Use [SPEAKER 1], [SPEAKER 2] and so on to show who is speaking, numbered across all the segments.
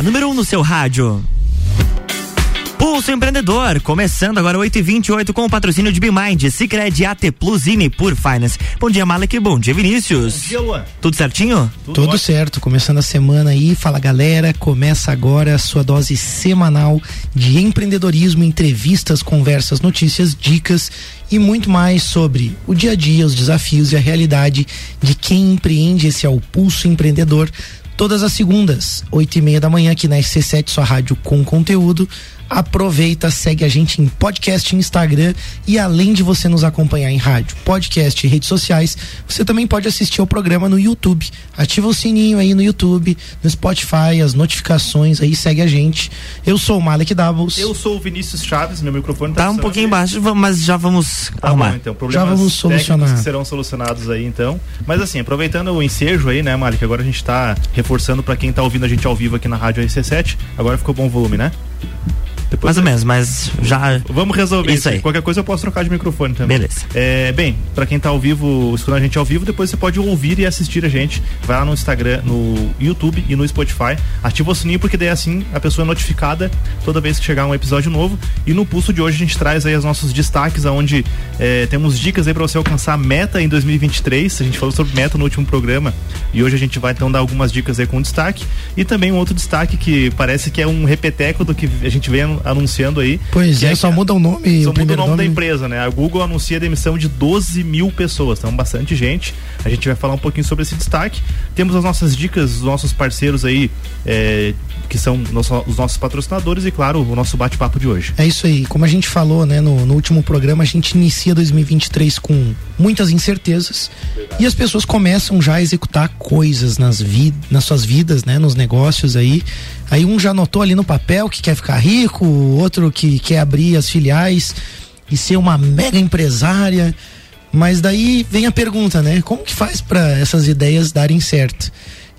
[SPEAKER 1] a número 1 um no seu rádio. Pulso Empreendedor, começando agora 8 e 28 com o patrocínio de Bimind, Cicred AT Plus e Nipur Finance. Bom dia, Malek, bom dia, Vinícius. Bom dia, Luan. Tudo certinho?
[SPEAKER 2] Tudo, Tudo certo, começando a semana aí, fala galera, começa agora a sua dose semanal de empreendedorismo, entrevistas, conversas, notícias, dicas e muito mais sobre o dia a dia, os desafios e a realidade de quem empreende. Esse é o Pulso Empreendedor. Todas as segundas, oito e meia da manhã, aqui na SC7, sua rádio com conteúdo aproveita, segue a gente em podcast, Instagram e além de você nos acompanhar em rádio, podcast e redes sociais, você também pode assistir ao programa no YouTube. Ativa o sininho aí no YouTube, no Spotify, as notificações aí, segue a gente. Eu sou o Malek Doubles.
[SPEAKER 3] Eu sou o Vinícius Chaves, meu microfone tá,
[SPEAKER 1] tá um pouquinho baixo, mas já vamos tá arrumar. Bom,
[SPEAKER 3] então, problemas
[SPEAKER 2] já vamos solucionar.
[SPEAKER 3] que serão solucionados aí então. Mas assim, aproveitando o ensejo aí, né, Malek, agora a gente tá reforçando para quem tá ouvindo a gente ao vivo aqui na rádio RC7. Agora ficou bom o volume, né?
[SPEAKER 1] Depois Mais ou menos, mas já.
[SPEAKER 3] Vamos resolver isso aí. Qualquer coisa eu posso trocar de microfone também.
[SPEAKER 1] Beleza.
[SPEAKER 3] É, bem, para quem tá ao vivo, escutando a gente ao vivo, depois você pode ouvir e assistir a gente. Vai lá no Instagram, no YouTube e no Spotify. Ativa o sininho, porque daí assim a pessoa é notificada toda vez que chegar um episódio novo. E no pulso de hoje a gente traz aí os nossos destaques, onde é, temos dicas aí para você alcançar a meta em 2023. A gente falou sobre meta no último programa. E hoje a gente vai então dar algumas dicas aí com destaque. E também um outro destaque que parece que é um repeteco do que a gente vem anunciando aí.
[SPEAKER 2] Pois é, é, só muda o nome.
[SPEAKER 3] Só o muda o nome, nome, da empresa, né? A Google anuncia a demissão de 12 mil pessoas, então bastante gente. A gente vai falar um pouquinho sobre esse destaque. Temos as nossas dicas, os nossos parceiros aí, é, que são nosso, os nossos patrocinadores e, claro, o nosso bate-papo de hoje.
[SPEAKER 2] É isso aí. Como a gente falou, né, no, no último programa, a gente inicia 2023 com muitas incertezas Verdade. e as pessoas começam já a executar coisas nas, vid nas suas vidas, né, nos negócios aí. Aí um já anotou ali no papel que quer ficar rico, outro que quer abrir as filiais e ser uma mega empresária. Mas daí vem a pergunta, né? Como que faz para essas ideias darem certo?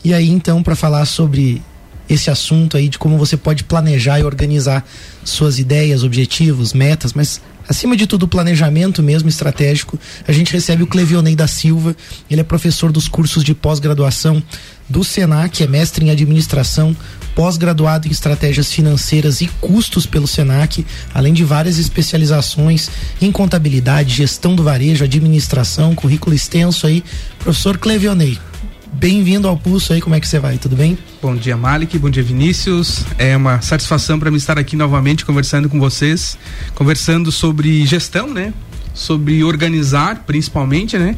[SPEAKER 2] E aí então para falar sobre esse assunto aí de como você pode planejar e organizar suas ideias, objetivos, metas, mas acima de tudo planejamento mesmo estratégico, a gente recebe o Clevionei da Silva, ele é professor dos cursos de pós-graduação do Senac, é mestre em administração, pós-graduado em estratégias financeiras e custos pelo Senac, além de várias especializações em contabilidade, gestão do varejo, administração, currículo extenso aí. Professor Clevionei, bem-vindo ao Pulso aí, como é que você vai? Tudo bem?
[SPEAKER 4] Bom dia, Malik, bom dia, Vinícius. É uma satisfação para mim estar aqui novamente conversando com vocês, conversando sobre gestão, né? Sobre organizar, principalmente, né?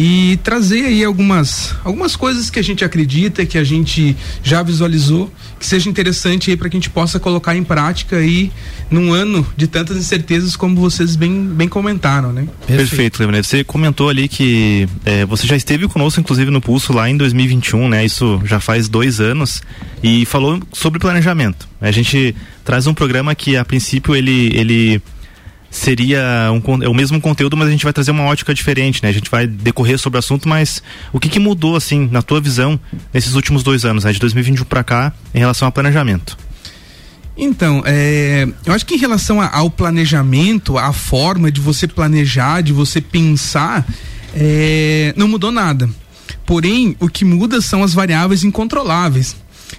[SPEAKER 4] E trazer aí algumas algumas coisas que a gente acredita, que a gente já visualizou, que seja interessante aí para que a gente possa colocar em prática aí num ano de tantas incertezas como vocês bem, bem comentaram, né?
[SPEAKER 3] Perfeito, Perfeito Você comentou ali que é, você já esteve conosco, inclusive, no Pulso lá em 2021, né? Isso já faz dois anos e falou sobre planejamento. A gente traz um programa que a princípio ele ele seria um, é o mesmo conteúdo, mas a gente vai trazer uma ótica diferente, né? A gente vai decorrer sobre o assunto, mas o que, que mudou, assim, na tua visão, nesses últimos dois anos, né? de 2021 para cá, em relação ao planejamento?
[SPEAKER 4] Então, é, eu acho que em relação a, ao planejamento, a forma de você planejar, de você pensar, é, não mudou nada. Porém, o que muda são as variáveis incontroláveis.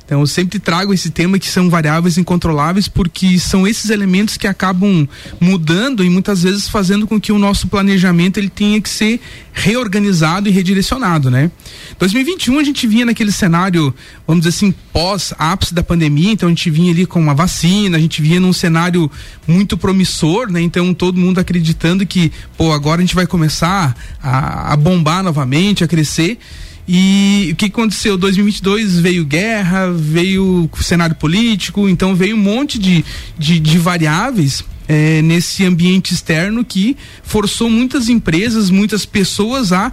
[SPEAKER 4] Então eu sempre trago esse tema que são variáveis incontroláveis porque são esses elementos que acabam mudando e muitas vezes fazendo com que o nosso planejamento ele tenha que ser reorganizado e redirecionado, né? 2021 a gente vinha naquele cenário, vamos dizer assim, pós ápice da pandemia, então a gente vinha ali com uma vacina, a gente vinha num cenário muito promissor, né? Então todo mundo acreditando que, pô, agora a gente vai começar a, a bombar novamente, a crescer. E o que aconteceu? 2022 veio guerra, veio cenário político, então veio um monte de, de, de variáveis é, nesse ambiente externo que forçou muitas empresas, muitas pessoas a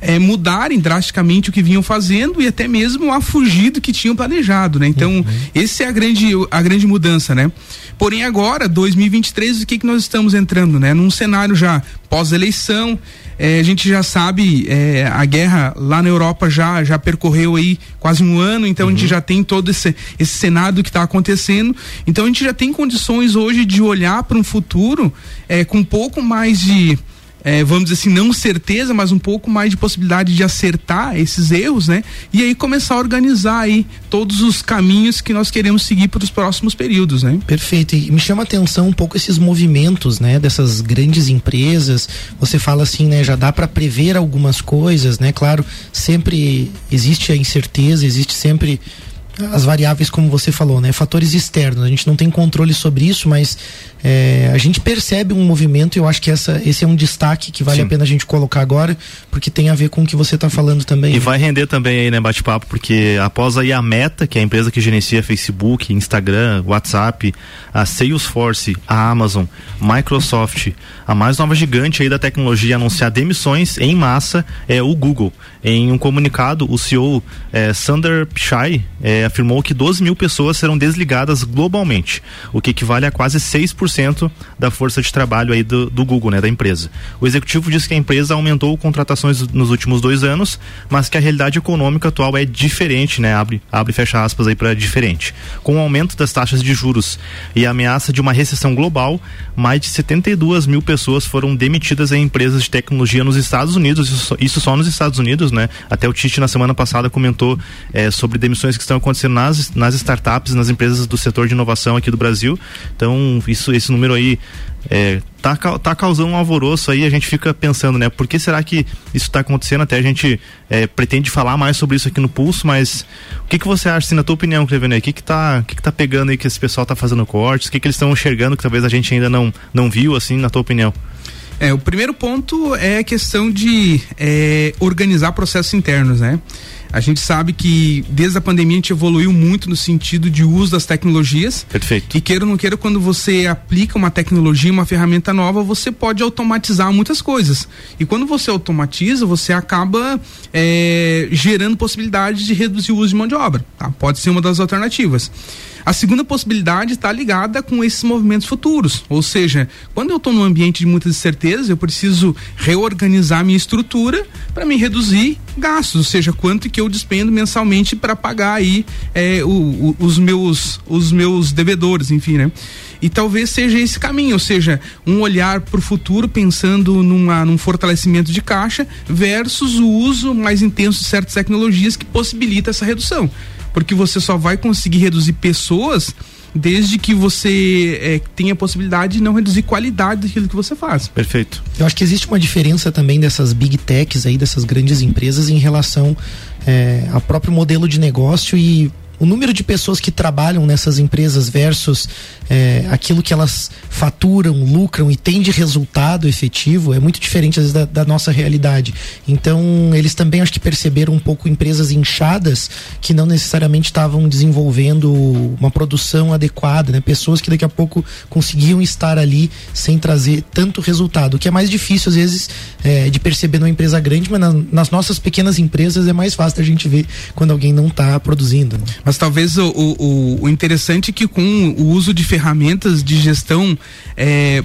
[SPEAKER 4] é, mudarem drasticamente o que vinham fazendo e até mesmo a fugir do que tinham planejado, né? Então, uhum. esse é a grande, a grande mudança, né? Porém, agora, 2023, o que, que nós estamos entrando, né? Num cenário já pós-eleição, é, a gente já sabe, é, a guerra lá na Europa já, já percorreu aí quase um ano, então uhum. a gente uhum. já tem todo esse, esse cenário que está acontecendo. Então a gente já tem condições hoje de olhar para um futuro é, com um pouco mais de é, vamos dizer assim, não certeza, mas um pouco mais de possibilidade de acertar esses erros, né? E aí começar a organizar aí todos os caminhos que nós queremos seguir para os próximos períodos, né?
[SPEAKER 2] Perfeito. E me chama a atenção um pouco esses movimentos, né, dessas grandes empresas. Você fala assim, né, já dá para prever algumas coisas, né? Claro, sempre existe a incerteza, existe sempre as variáveis, como você falou, né? Fatores externos. A gente não tem controle sobre isso, mas é, a gente percebe um movimento e eu acho que essa, esse é um destaque que vale Sim. a pena a gente colocar agora, porque tem a ver com o que você está falando também.
[SPEAKER 3] E né? vai render também aí, né, bate-papo, porque após aí a Meta, que é a empresa que gerencia Facebook, Instagram, WhatsApp, a Salesforce, a Amazon, Microsoft, a mais nova gigante aí da tecnologia anunciar demissões em massa é o Google. Em um comunicado, o CEO é, Sander Pichai é, afirmou que 12 mil pessoas serão desligadas globalmente, o que equivale a quase 6% da força de trabalho aí do, do Google, né, da empresa. O executivo disse que a empresa aumentou contratações nos últimos dois anos, mas que a realidade econômica atual é diferente, né, abre, abre e fecha aspas aí para diferente. Com o aumento das taxas de juros e a ameaça de uma recessão global, mais de 72 mil pessoas foram demitidas em empresas de tecnologia nos Estados Unidos, isso, isso só nos Estados Unidos, né? Até o Tite na semana passada comentou é, sobre demissões que estão acontecendo nas, nas startups, nas empresas do setor de inovação aqui do Brasil. Então, isso, esse número aí é, tá, tá causando um alvoroço aí, a gente fica pensando, né? Por que será que isso está acontecendo? Até a gente é, pretende falar mais sobre isso aqui no Pulso, mas o que que você acha, assim, na tua opinião, Clevenei? O que que tá, que que tá pegando aí que esse pessoal tá fazendo cortes? O que que eles estão enxergando que talvez a gente ainda não, não viu, assim, na tua opinião?
[SPEAKER 4] É, o primeiro ponto é a questão de é, organizar processos internos, né? A gente sabe que desde a pandemia a gente evoluiu muito no sentido de uso das tecnologias.
[SPEAKER 3] Perfeito.
[SPEAKER 4] E queira ou não queira, quando você aplica uma tecnologia, uma ferramenta nova, você pode automatizar muitas coisas. E quando você automatiza, você acaba é, gerando possibilidades de reduzir o uso de mão de obra. Tá? Pode ser uma das alternativas. A segunda possibilidade está ligada com esses movimentos futuros, ou seja, quando eu estou num ambiente de muitas incertezas, eu preciso reorganizar minha estrutura para me reduzir gastos, ou seja, quanto que eu despendo mensalmente para pagar aí é, o, o, os meus os meus devedores, enfim, né? E talvez seja esse caminho, ou seja, um olhar para o futuro pensando numa, num fortalecimento de caixa versus o uso mais intenso de certas tecnologias que possibilita essa redução porque você só vai conseguir reduzir pessoas desde que você é, tenha a possibilidade de não reduzir qualidade daquilo que você faz.
[SPEAKER 3] Perfeito.
[SPEAKER 2] Eu acho que existe uma diferença também dessas big techs aí, dessas grandes empresas em relação é, ao próprio modelo de negócio e o número de pessoas que trabalham nessas empresas versus é, aquilo que elas faturam, lucram e têm de resultado efetivo é muito diferente às vezes, da, da, nossa realidade. Então, eles também acho que perceberam um pouco empresas inchadas que não necessariamente estavam desenvolvendo uma produção adequada, né? Pessoas que daqui a pouco conseguiam estar ali sem trazer tanto resultado, o que é mais difícil às vezes é, de perceber numa empresa grande, mas na, nas nossas pequenas empresas é mais fácil a gente ver quando alguém não está produzindo. Né?
[SPEAKER 4] Mas talvez o, o, o, interessante é que com o uso de ferramentas de gestão é,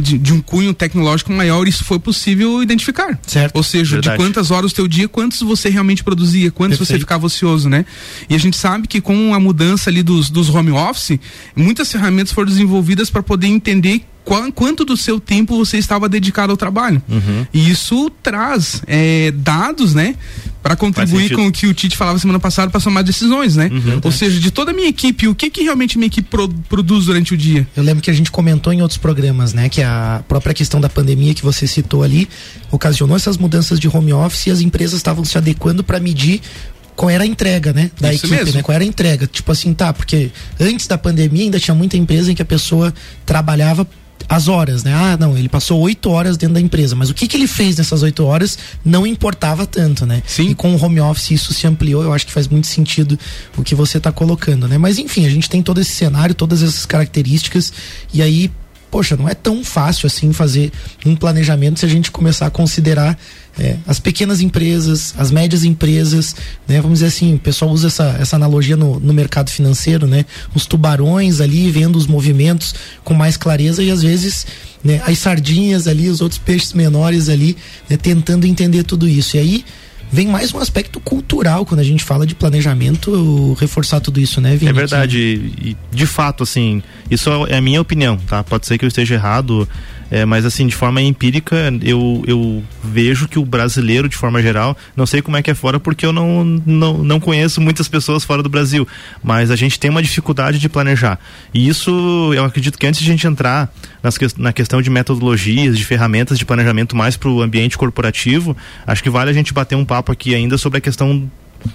[SPEAKER 4] de, de, um cunho tecnológico maior, isso foi possível identificar.
[SPEAKER 2] Certo.
[SPEAKER 4] Ou seja, Verdade. de quantas horas do teu dia, quantos você realmente produzia, quantos Perfeito. você ficava ocioso, né? E a gente sabe que com a mudança ali dos, dos home office, muitas ferramentas foram desenvolvidas para poder entender quanto do seu tempo você estava dedicado ao trabalho. Uhum. E isso traz é, dados, né? Para contribuir com o que o Tite falava semana passada para tomar decisões, né? Uhum, Ou seja, de toda a minha equipe, o que que realmente minha equipe pro, produz durante o dia?
[SPEAKER 2] Eu lembro que a gente comentou em outros programas, né? Que a própria questão da pandemia que você citou ali ocasionou essas mudanças de home office e as empresas estavam se adequando para medir qual era a entrega, né? Da Isso equipe, mesmo. né? Qual era a entrega. Tipo assim, tá, porque antes da pandemia ainda tinha muita empresa em que a pessoa trabalhava as horas, né? Ah, não, ele passou oito horas dentro da empresa, mas o que, que ele fez nessas oito horas não importava tanto, né?
[SPEAKER 4] Sim.
[SPEAKER 2] E com o home office isso se ampliou, eu acho que faz muito sentido o que você está colocando, né? Mas enfim, a gente tem todo esse cenário, todas essas características, e aí, poxa, não é tão fácil assim fazer um planejamento se a gente começar a considerar é, as pequenas empresas, as médias empresas, né? Vamos dizer assim, o pessoal usa essa, essa analogia no, no mercado financeiro, né? Os tubarões ali vendo os movimentos com mais clareza e às vezes né, as sardinhas ali, os outros peixes menores ali, né, tentando entender tudo isso. E aí vem mais um aspecto cultural quando a gente fala de planejamento, reforçar tudo isso, né,
[SPEAKER 3] Vini? É verdade, de fato, assim, isso é a minha opinião, tá? Pode ser que eu esteja errado, é, mas assim, de forma empírica, eu, eu vejo que o brasileiro, de forma geral, não sei como é que é fora, porque eu não, não, não conheço muitas pessoas fora do Brasil, mas a gente tem uma dificuldade de planejar. E isso, eu acredito que antes de a gente entrar nas, na questão de metodologias, de ferramentas de planejamento mais para o ambiente corporativo, acho que vale a gente bater um papo aqui ainda sobre a questão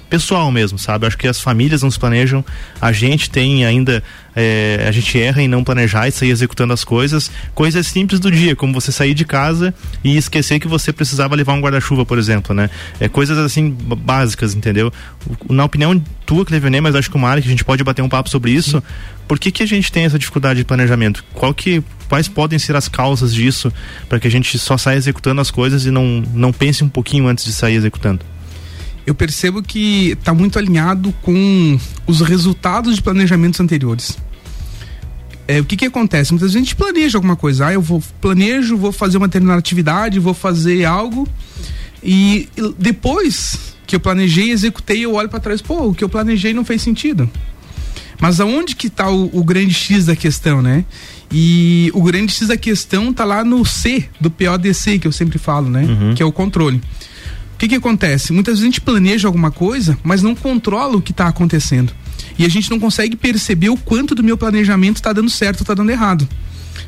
[SPEAKER 3] pessoal mesmo, sabe? Acho que as famílias não se planejam, a gente tem ainda, é, a gente erra em não planejar e sair executando as coisas, coisas simples do dia, como você sair de casa e esquecer que você precisava levar um guarda-chuva, por exemplo, né? É coisas assim básicas, entendeu? Na opinião tua, Clevenê, mas acho que o Mário, que a gente pode bater um papo sobre isso, por que que a gente tem essa dificuldade de planejamento? Qual que, quais podem ser as causas disso para que a gente só saia executando as coisas e não, não pense um pouquinho antes de sair executando?
[SPEAKER 4] Eu percebo que está muito alinhado com os resultados de planejamentos anteriores. É, o que que acontece? Muitas vezes a gente planeja alguma coisa. Ah, eu vou planejo, vou fazer uma determinada atividade, vou fazer algo e depois que eu planejei, executei, eu olho para trás, pô, o que eu planejei não fez sentido. Mas aonde que está o, o, grande X da questão, né? E o grande X da questão está lá no C do PODC que eu sempre falo, né? Uhum. Que é o controle. O que, que acontece? Muitas vezes a gente planeja alguma coisa, mas não controla o que está acontecendo. E a gente não consegue perceber o quanto do meu planejamento está dando certo ou está dando errado.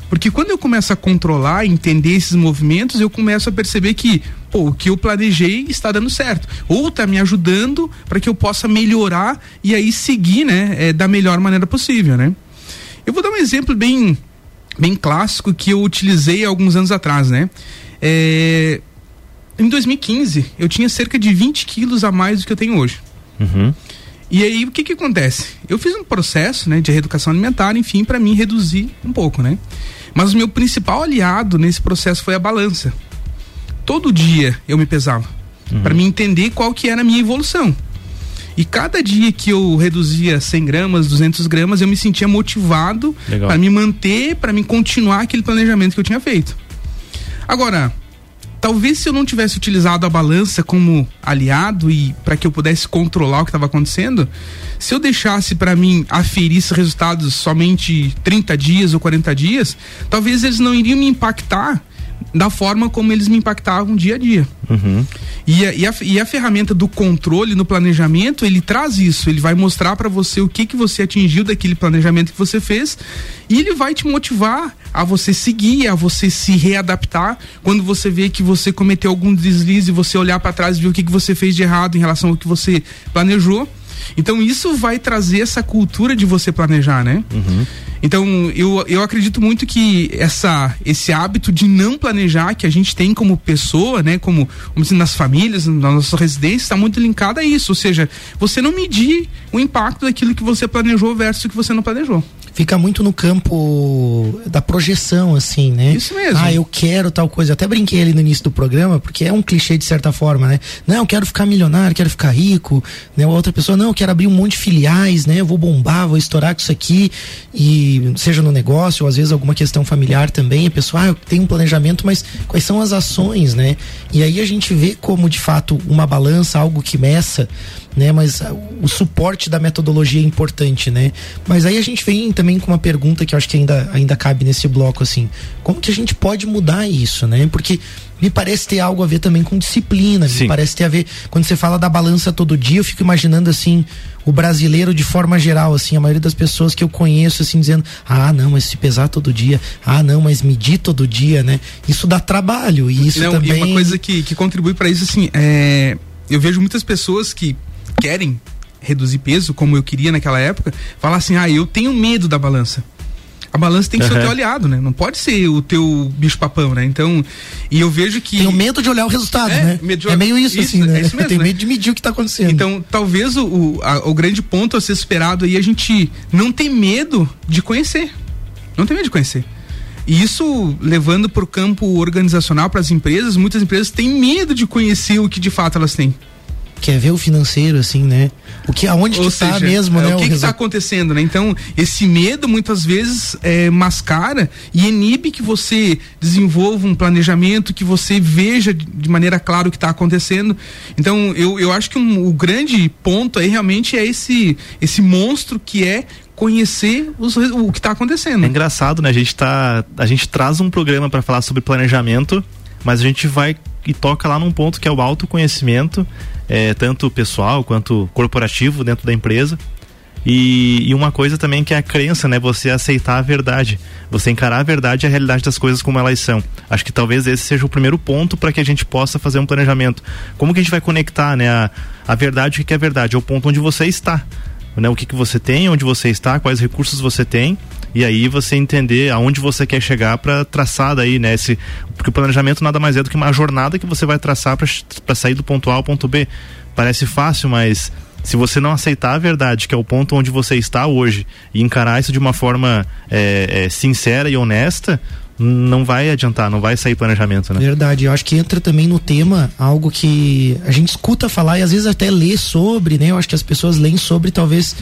[SPEAKER 4] Porque quando eu começo a controlar, entender esses movimentos, eu começo a perceber que pô, o que eu planejei está dando certo. Ou está me ajudando para que eu possa melhorar e aí seguir né, é, da melhor maneira possível. Né? Eu vou dar um exemplo bem, bem clássico que eu utilizei alguns anos atrás. Né? É, em 2015, eu tinha cerca de 20 quilos a mais do que eu tenho hoje. Uhum. E aí, o que que acontece? Eu fiz um processo, né, de reeducação alimentar, enfim, para mim reduzir um pouco, né? Mas o meu principal aliado nesse processo foi a balança. Todo dia eu me pesava, uhum. para me entender qual que era a minha evolução. E cada dia que eu reduzia 100 gramas, 200 gramas, eu me sentia motivado para me manter, para me continuar aquele planejamento que eu tinha feito. Agora, Talvez se eu não tivesse utilizado a balança como aliado e para que eu pudesse controlar o que estava acontecendo, se eu deixasse para mim aferir esses resultados somente 30 dias ou 40 dias, talvez eles não iriam me impactar da forma como eles me impactavam dia a dia. Uhum. E, a, e, a, e, a, ferramenta do controle no planejamento, ele traz isso, ele vai mostrar para você o que que você atingiu daquele planejamento que você fez e ele vai te motivar a você seguir, a você se readaptar quando você vê que você cometeu algum deslize, você olhar para trás e ver o que que você fez de errado em relação ao que você planejou. Então isso vai trazer essa cultura de você planejar, né? Uhum. Então, eu, eu acredito muito que essa, esse hábito de não planejar que a gente tem como pessoa, né, como, nas famílias, na nossa residência, está muito linkado a isso. Ou seja, você não medir o impacto daquilo que você planejou versus o que você não planejou
[SPEAKER 2] fica muito no campo da projeção, assim, né?
[SPEAKER 4] Isso mesmo.
[SPEAKER 2] Ah, eu quero tal coisa. Eu até brinquei ali no início do programa, porque é um clichê de certa forma, né? Não, eu quero ficar milionário, quero ficar rico, né? Outra pessoa, não, eu quero abrir um monte de filiais, né? Eu vou bombar, vou estourar com isso aqui, e seja no negócio, ou às vezes alguma questão familiar também, a pessoa, ah, eu tenho um planejamento, mas quais são as ações, né? E aí a gente vê como, de fato, uma balança, algo que meça, né? Mas o suporte da metodologia é importante, né? Mas aí a gente vem também com uma pergunta que eu acho que ainda, ainda cabe nesse bloco, assim. Como que a gente pode mudar isso, né? Porque me parece ter algo a ver também com disciplina, Sim. me parece ter a ver, quando você fala da balança todo dia, eu fico imaginando assim, o brasileiro de forma geral, assim, a maioria das pessoas que eu conheço, assim, dizendo, ah, não, mas se pesar todo dia, ah, não, mas medir todo dia, né? Isso dá trabalho e isso não, também...
[SPEAKER 4] E uma coisa que, que contribui para isso, assim, é... Eu vejo muitas pessoas que querem reduzir peso, como eu queria naquela época, falar assim: ah, eu tenho medo da balança. A balança tem que uhum. ser o teu aliado, né? Não pode ser o teu bicho-papão, né? Então, e eu vejo que.
[SPEAKER 2] Tenho medo de olhar o resultado, é, né?
[SPEAKER 4] De...
[SPEAKER 2] É meio isso, isso assim, né?
[SPEAKER 4] É isso mesmo,
[SPEAKER 2] eu tenho
[SPEAKER 4] né?
[SPEAKER 2] medo de medir o que está acontecendo.
[SPEAKER 4] Então, talvez o, o, a, o grande ponto a ser esperado aí é a gente não ter medo de conhecer. Não ter medo de conhecer. E isso levando para o campo organizacional, para as empresas, muitas empresas têm medo de conhecer o que de fato elas têm.
[SPEAKER 2] Quer ver o financeiro, assim, né? O que, aonde
[SPEAKER 4] Ou
[SPEAKER 2] que tá mesmo,
[SPEAKER 4] é,
[SPEAKER 2] né?
[SPEAKER 4] O que,
[SPEAKER 2] o
[SPEAKER 4] está acontecendo, né? Então, esse medo muitas vezes é, mascara e inibe que você desenvolva um planejamento, que você veja de, de maneira clara o que está acontecendo. Então, eu, eu acho que um, o grande ponto aí realmente é esse, esse monstro que é conhecer os, o que está acontecendo.
[SPEAKER 3] É engraçado, né? A gente tá, a gente traz um programa para falar sobre planejamento, mas a gente vai e toca lá num ponto que é o autoconhecimento, é, tanto pessoal quanto corporativo dentro da empresa. E, e, uma coisa também que é a crença, né? Você aceitar a verdade, você encarar a verdade e a realidade das coisas como elas são. Acho que talvez esse seja o primeiro ponto para que a gente possa fazer um planejamento. Como que a gente vai conectar, né? A, a verdade, o que é verdade? É o ponto onde você está né, o que, que você tem, onde você está, quais recursos você tem e aí você entender aonde você quer chegar para traçar daí, né? Esse, porque o planejamento nada mais é do que uma jornada que você vai traçar para sair do ponto A ao ponto B. Parece fácil, mas se você não aceitar a verdade, que é o ponto onde você está hoje, e encarar isso de uma forma é, é, sincera e honesta, não vai adiantar, não vai sair planejamento, né?
[SPEAKER 2] Verdade, eu acho que entra também no tema algo que a gente escuta falar e às vezes até lê sobre, né? Eu acho que as pessoas leem sobre talvez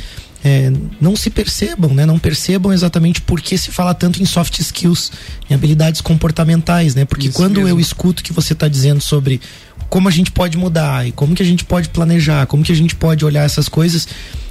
[SPEAKER 2] é, não se percebam, né? Não percebam exatamente por que se fala tanto em soft skills, em habilidades comportamentais, né? Porque Isso quando mesmo. eu escuto que você está dizendo sobre como a gente pode mudar e como que a gente pode planejar, como que a gente pode olhar essas coisas,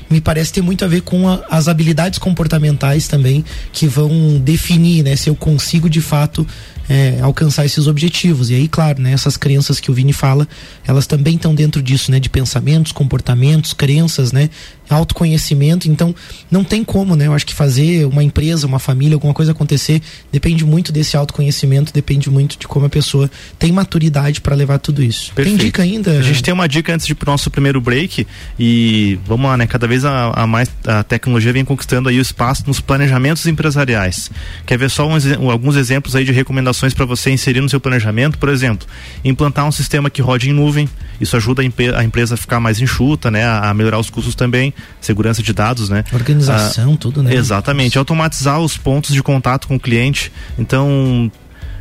[SPEAKER 2] me parece ter muito a ver com a, as habilidades comportamentais também que vão definir, né, se eu consigo de fato é, alcançar esses objetivos. E aí, claro, né, essas crenças que o Vini fala, elas também estão dentro disso, né, de pensamentos, comportamentos, crenças, né, autoconhecimento. Então, não tem como, né? Eu acho que fazer uma empresa, uma família, alguma coisa acontecer depende muito desse autoconhecimento, depende muito de como a pessoa tem maturidade para levar tudo isso.
[SPEAKER 3] Perfeito.
[SPEAKER 2] Tem dica ainda?
[SPEAKER 3] A gente tem uma dica antes de pro nosso primeiro break e vamos lá, né? Cada vez a, a mais a tecnologia vem conquistando aí o espaço nos planejamentos empresariais. Quer ver só um, alguns exemplos aí de recomendações para você inserir no seu planejamento? Por exemplo, implantar um sistema que rode em nuvem. Isso ajuda a, a empresa a ficar mais enxuta, né? A, a melhorar os custos também segurança de dados, né?
[SPEAKER 2] Organização, ah, tudo, né?
[SPEAKER 3] Exatamente. Automatizar os pontos de contato com o cliente. Então,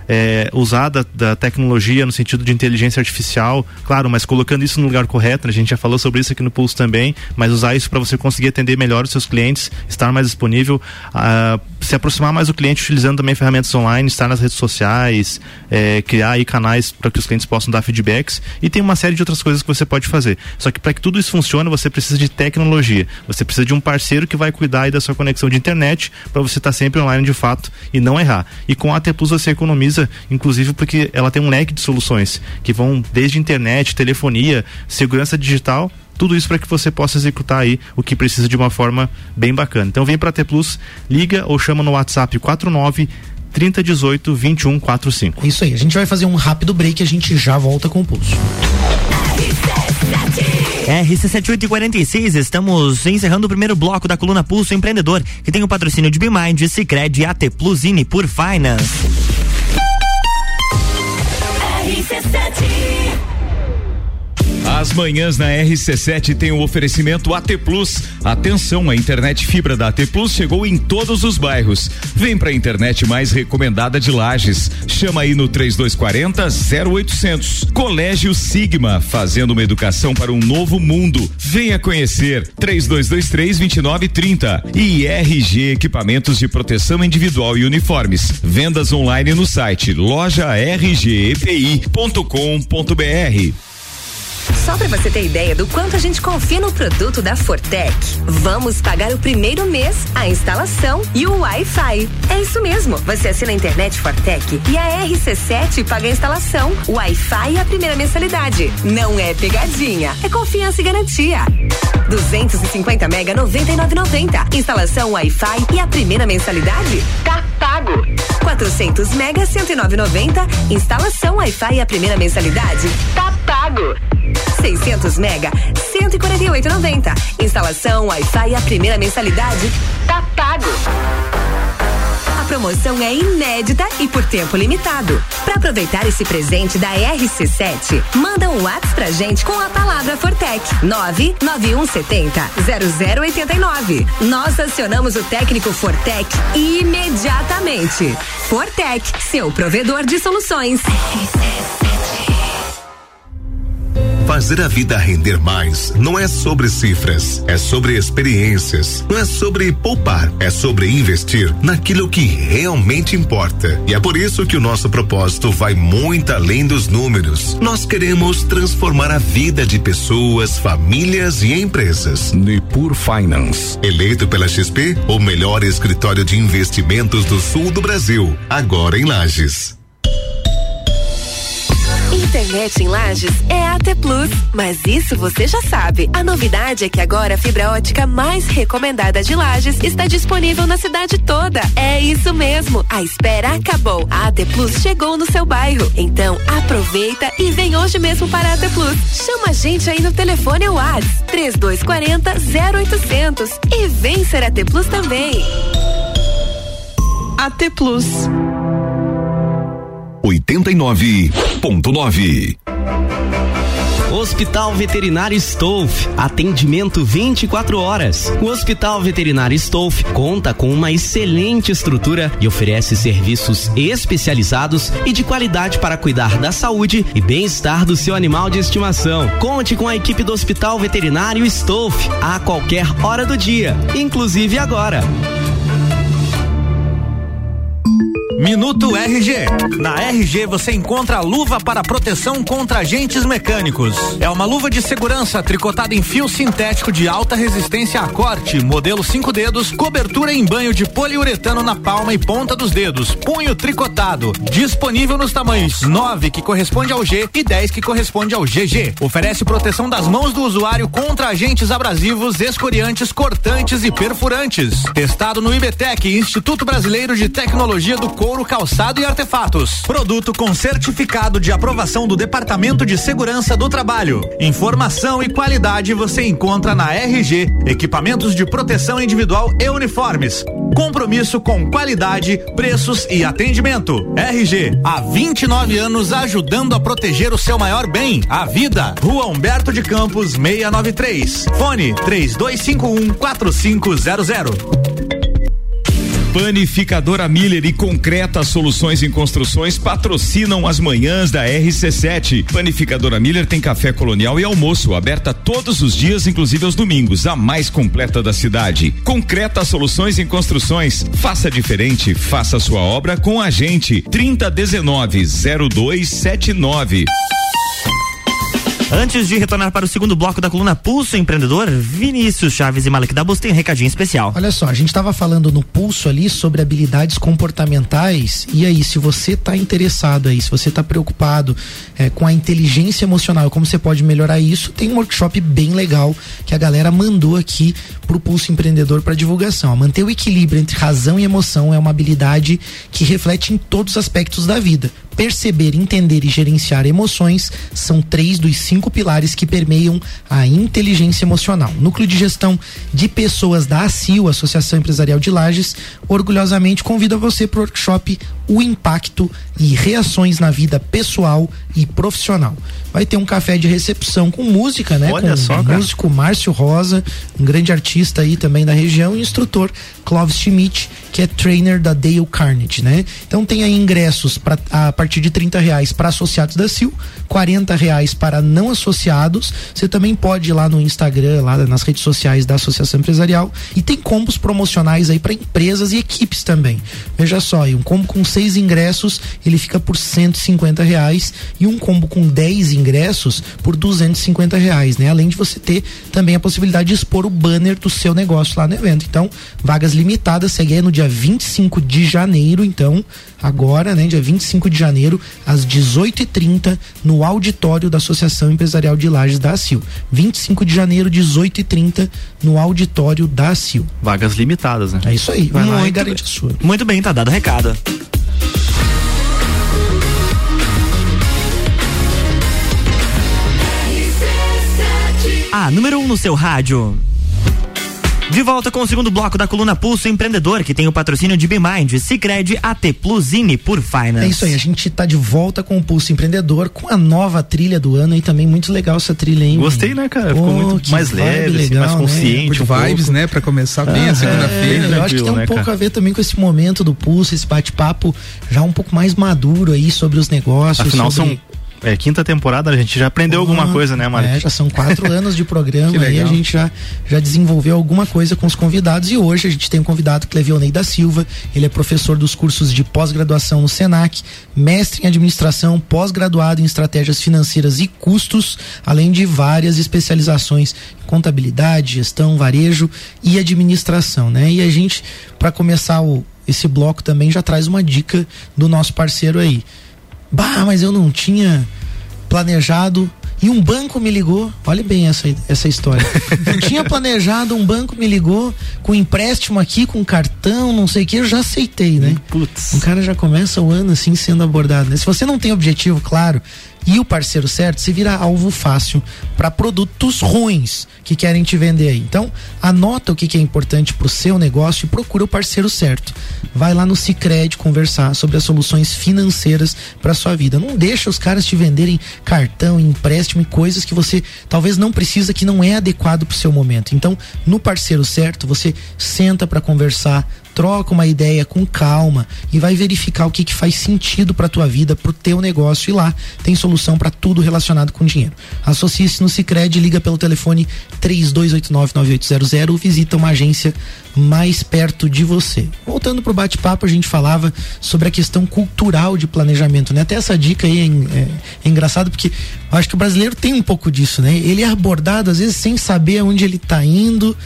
[SPEAKER 3] é, usar da, da, tecnologia no sentido de inteligência artificial, claro, mas colocando isso no lugar correto, né? a gente já falou sobre isso aqui no Pulso também, mas usar isso para você conseguir atender melhor os seus clientes, estar mais disponível, uh, se aproximar mais do cliente utilizando também ferramentas online, estar nas redes sociais, é, criar aí canais para que os clientes possam dar feedbacks e tem uma série de outras coisas que você pode fazer. Só que para que tudo isso funcione, você precisa de tecnologia, você precisa de um parceiro que vai cuidar aí da sua conexão de internet para você estar tá sempre online de fato e não errar. E com a AT Plus você economiza inclusive porque ela tem um leque de soluções que vão desde internet, telefonia, segurança digital tudo isso para que você possa executar aí o que precisa de uma forma bem bacana. Então vem para T Plus, liga ou chama no WhatsApp 49 3018 2145.
[SPEAKER 2] Isso aí, a gente vai fazer um rápido break e a gente já volta com o pulso.
[SPEAKER 1] RC7846, estamos encerrando o primeiro bloco da coluna Pulso Empreendedor, que tem o patrocínio de Bimind, Cicred e AT Plusine por Finance.
[SPEAKER 5] RC7 as manhãs na RC7 tem o um oferecimento AT Plus. Atenção, a internet fibra da AT Plus chegou em todos os bairros. Vem pra internet mais recomendada de Lages. Chama aí no 3240 0800. Colégio Sigma, fazendo uma educação para um novo mundo. Venha conhecer 3223 2930 e RG Equipamentos de Proteção Individual e Uniformes. Vendas online no site loja rgepi.com.br.
[SPEAKER 6] Só para você ter ideia do quanto a gente confia no produto da Fortec, vamos pagar o primeiro mês, a instalação e o Wi-Fi. É isso mesmo. Você assina a internet Fortec e a RC7 paga a instalação, o Wi-Fi e a primeira mensalidade. Não é pegadinha, é confiança e garantia. 250 mega 99,90. Instalação Wi-Fi e a primeira mensalidade tá pago. 400 mega 109,90. Instalação Wi-Fi e a primeira mensalidade tá pago. 600 mega, 148,90. Instalação Wi-Fi a primeira mensalidade tá pago. A promoção é inédita e por tempo limitado. Para aproveitar esse presente da RC7, manda um WhatsApp pra gente com a palavra Fortec 99170 0089. Nós acionamos o técnico Fortec imediatamente. Fortec, seu provedor de soluções. RC7.
[SPEAKER 7] Fazer a vida render mais não é sobre cifras, é sobre experiências. Não é sobre poupar, é sobre investir naquilo que realmente importa. E é por isso que o nosso propósito vai muito além dos números. Nós queremos transformar a vida de pessoas, famílias e empresas.
[SPEAKER 5] Nipur Finance.
[SPEAKER 7] Eleito pela XP, o melhor escritório de investimentos do sul do Brasil, agora em Lages.
[SPEAKER 6] Internet em Lages é AT Plus, mas isso você já sabe. A novidade é que agora a fibra ótica mais recomendada de Lages está disponível na cidade toda. É isso mesmo, a espera acabou. A AT Plus chegou no seu bairro. Então aproveita e vem hoje mesmo para a AT Plus. Chama a gente aí no telefone WhatsApp 3240 0800 e vem ser AT Plus também.
[SPEAKER 8] AT Plus
[SPEAKER 7] 89.9.
[SPEAKER 9] Hospital Veterinário Stolf, atendimento 24 horas. O Hospital Veterinário Stolf conta com uma excelente estrutura e oferece serviços especializados e de qualidade para cuidar da saúde e bem-estar do seu animal de estimação. Conte com a equipe do Hospital Veterinário Stolf a qualquer hora do dia, inclusive agora.
[SPEAKER 10] Minuto RG. Na RG você encontra a luva para proteção contra agentes mecânicos. É uma luva de segurança tricotada em fio sintético de alta resistência a corte, modelo 5 dedos, cobertura em banho de poliuretano na palma e ponta dos dedos, punho tricotado. Disponível nos tamanhos 9, que corresponde ao G, e 10, que corresponde ao GG. Oferece proteção das mãos do usuário contra agentes abrasivos, escoriantes, cortantes e perfurantes. Testado no IBTEC, Instituto Brasileiro de Tecnologia do Couro, Calçado e Artefatos. Produto com certificado de aprovação do Departamento de Segurança do Trabalho. Informação e qualidade você encontra na RG, equipamentos de proteção individual e uniformes. Compromisso com qualidade, preços e atendimento. RG, há 29 anos ajudando a proteger o seu maior bem, a vida. Rua Humberto de Campos, 693. Fone 3251 4500.
[SPEAKER 5] Panificadora Miller e Concreta Soluções em Construções patrocinam as manhãs da RC7. Panificadora Miller tem café colonial e almoço, aberta todos os dias, inclusive aos domingos, a mais completa da cidade. Concreta Soluções em Construções. Faça diferente, faça sua obra com a gente. 3019 0279.
[SPEAKER 1] Antes de retornar para o segundo bloco da coluna Pulso Empreendedor, Vinícius Chaves e Malek Dabos tem um recadinho especial.
[SPEAKER 2] Olha só, a gente estava falando no Pulso ali sobre habilidades comportamentais. E aí, se você está interessado aí, se você está preocupado é, com a inteligência emocional, como você pode melhorar isso, tem um workshop bem legal que a galera mandou aqui pro Pulso Empreendedor para divulgação. Manter o equilíbrio entre razão e emoção é uma habilidade que reflete em todos os aspectos da vida. Perceber, entender e gerenciar emoções são três dos cinco pilares que permeiam a inteligência emocional. Núcleo de Gestão de Pessoas da ACIO, Associação Empresarial de Lages, orgulhosamente convida você para o workshop O Impacto e Reações na Vida Pessoal e Profissional. Vai ter um café de recepção com música, né?
[SPEAKER 3] Olha
[SPEAKER 2] com
[SPEAKER 3] só, cara.
[SPEAKER 2] músico Márcio Rosa, um grande artista aí também da região, e instrutor Clóvis Schmidt, que é trainer da Dale Carnegie, né? Então tem aí ingressos pra, a partir de 30 reais para associados da CIL, 40 reais para não associados. Você também pode ir lá no Instagram, lá nas redes sociais da Associação Empresarial e tem combos promocionais aí para empresas e equipes também. Veja só, um combo com seis ingressos ele fica por 150 reais e um combo com 10 ingressos por 250 reais, né? Além de você ter também a possibilidade de expor o banner do seu negócio lá no evento. Então, vagas limitadas, segue aí no dia 25 de janeiro, então, agora, né, dia 25 de janeiro, às 18h30, no auditório da Associação Empresarial de Lages da ACIL. 25 de janeiro, 18h30, no auditório da ACIL.
[SPEAKER 3] Vagas limitadas, né?
[SPEAKER 2] É isso aí, vai lá e
[SPEAKER 1] Muito
[SPEAKER 2] garante a sua.
[SPEAKER 1] Muito bem, tá dado o recado. A número 1 um no seu rádio. De volta com o segundo bloco da coluna Pulso Empreendedor, que tem o patrocínio de Bimind, Cicred, AT Plusine por Finance.
[SPEAKER 2] É isso aí, a gente tá de volta com o Pulso Empreendedor, com a nova trilha do ano e também muito legal essa trilha, hein?
[SPEAKER 3] Gostei, né, cara? Ficou
[SPEAKER 2] Pô,
[SPEAKER 3] muito mais leve, assim,
[SPEAKER 2] legal,
[SPEAKER 3] mais
[SPEAKER 2] né?
[SPEAKER 3] consciente.
[SPEAKER 4] Good
[SPEAKER 3] um
[SPEAKER 4] vibes,
[SPEAKER 3] pouco.
[SPEAKER 4] né? Pra começar bem
[SPEAKER 2] Ah,
[SPEAKER 4] a segunda-feira.
[SPEAKER 2] é, eu acho que tem um
[SPEAKER 3] né,
[SPEAKER 2] pouco
[SPEAKER 3] cara?
[SPEAKER 2] a ver também com esse momento do pulso, esse bate-papo já um pouco mais maduro aí sobre os negócios.
[SPEAKER 3] Afinal,
[SPEAKER 2] sobre...
[SPEAKER 3] são é, quinta temporada, a gente já aprendeu alguma coisa, né, Mário?
[SPEAKER 2] É, já são quatro anos de programa e a gente já, já desenvolveu alguma coisa com os convidados e hoje a gente tem um convidado, Clevionei da Silva, ele é professor dos cursos de pós-graduação no SENAC, mestre em administração, pós-graduado em estratégias financeiras e custos, além de várias especializações em contabilidade, gestão, varejo e administração, né? E a gente, para começar o, esse bloco também já traz uma dica do nosso parceiro aí. Bah, mas eu não tinha planejado e um banco me ligou. Olha bem essa, essa história. não tinha planejado, um banco me ligou com empréstimo aqui, com cartão, não sei o que, eu já aceitei, né?
[SPEAKER 3] Putz.
[SPEAKER 2] Um cara já começa o ano assim sendo abordado. Né? Se você não tem objetivo claro e o parceiro certo, se vira alvo fácil para produtos ruins que querem te vender aí. Então, anota o que, que é importante para o seu negócio e procura o parceiro certo. Vai lá no Cicred conversar sobre as soluções financeiras para sua vida. Não deixa os caras te venderem cartão, empréstimo e coisas que você talvez não precisa, que não é adequado para o seu momento. Então, no parceiro certo, você senta para conversar, troca uma ideia com calma e vai verificar o que, que faz sentido para tua vida, para o teu negócio e lá tem solução para tudo relacionado com dinheiro. Associe-se no Sicredi, liga pelo telefone 32899800 ou visita uma agência mais perto de você. Voltando pro bate-papo, a gente falava sobre a questão cultural de planejamento, né? Até essa dica aí é, é, é engraçado porque acho que o brasileiro tem um pouco disso, né? Ele é abordado às vezes sem saber aonde ele está indo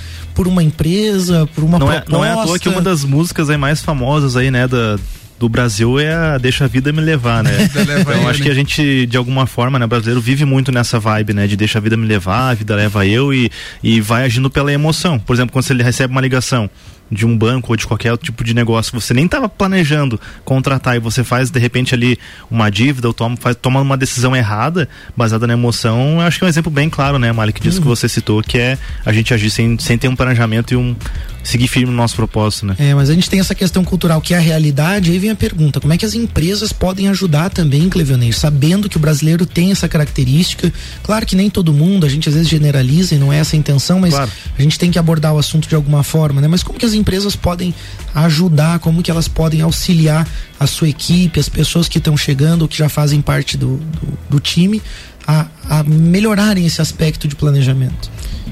[SPEAKER 2] por uma empresa, por uma
[SPEAKER 3] não
[SPEAKER 2] proposta.
[SPEAKER 3] É, não é à toa que uma das músicas aí mais famosas aí, né, da, do Brasil é a Deixa a Vida Me Levar, né? então acho que a gente, de alguma forma, né, brasileiro vive muito nessa vibe, né? De deixa a vida me levar, a vida leva eu e, e vai agindo pela emoção. Por exemplo, quando você recebe uma ligação de um banco ou de qualquer tipo de negócio, você nem estava planejando contratar e você faz de repente ali uma dívida ou toma, faz, toma uma decisão errada, baseada na emoção, acho que é um exemplo bem claro, né, Malik, disso uhum. que você citou, que é a gente agir sem, sem ter um planejamento e um seguir firme no nosso propósito, né?
[SPEAKER 2] É, mas a gente tem essa questão cultural que é a realidade, aí vem a pergunta, como é que as empresas podem ajudar também, Clevionês, sabendo que o brasileiro tem essa característica, claro que nem todo mundo, a gente às vezes generaliza e não é essa a intenção, mas claro. a gente tem que abordar o assunto de alguma forma, né? Mas como que as empresas podem ajudar, como que elas podem auxiliar a sua equipe, as pessoas que estão chegando ou que já fazem parte do, do, do time a, a melhorarem esse aspecto de planejamento?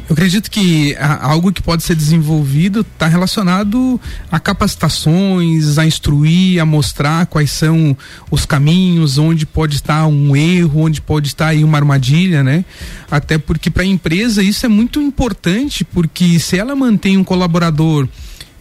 [SPEAKER 4] Eu acredito que algo que pode ser desenvolvido está relacionado a capacitações, a instruir, a mostrar quais são os caminhos, onde pode estar um erro, onde pode estar aí uma armadilha, né? Até porque para a empresa isso é muito importante, porque se ela mantém um colaborador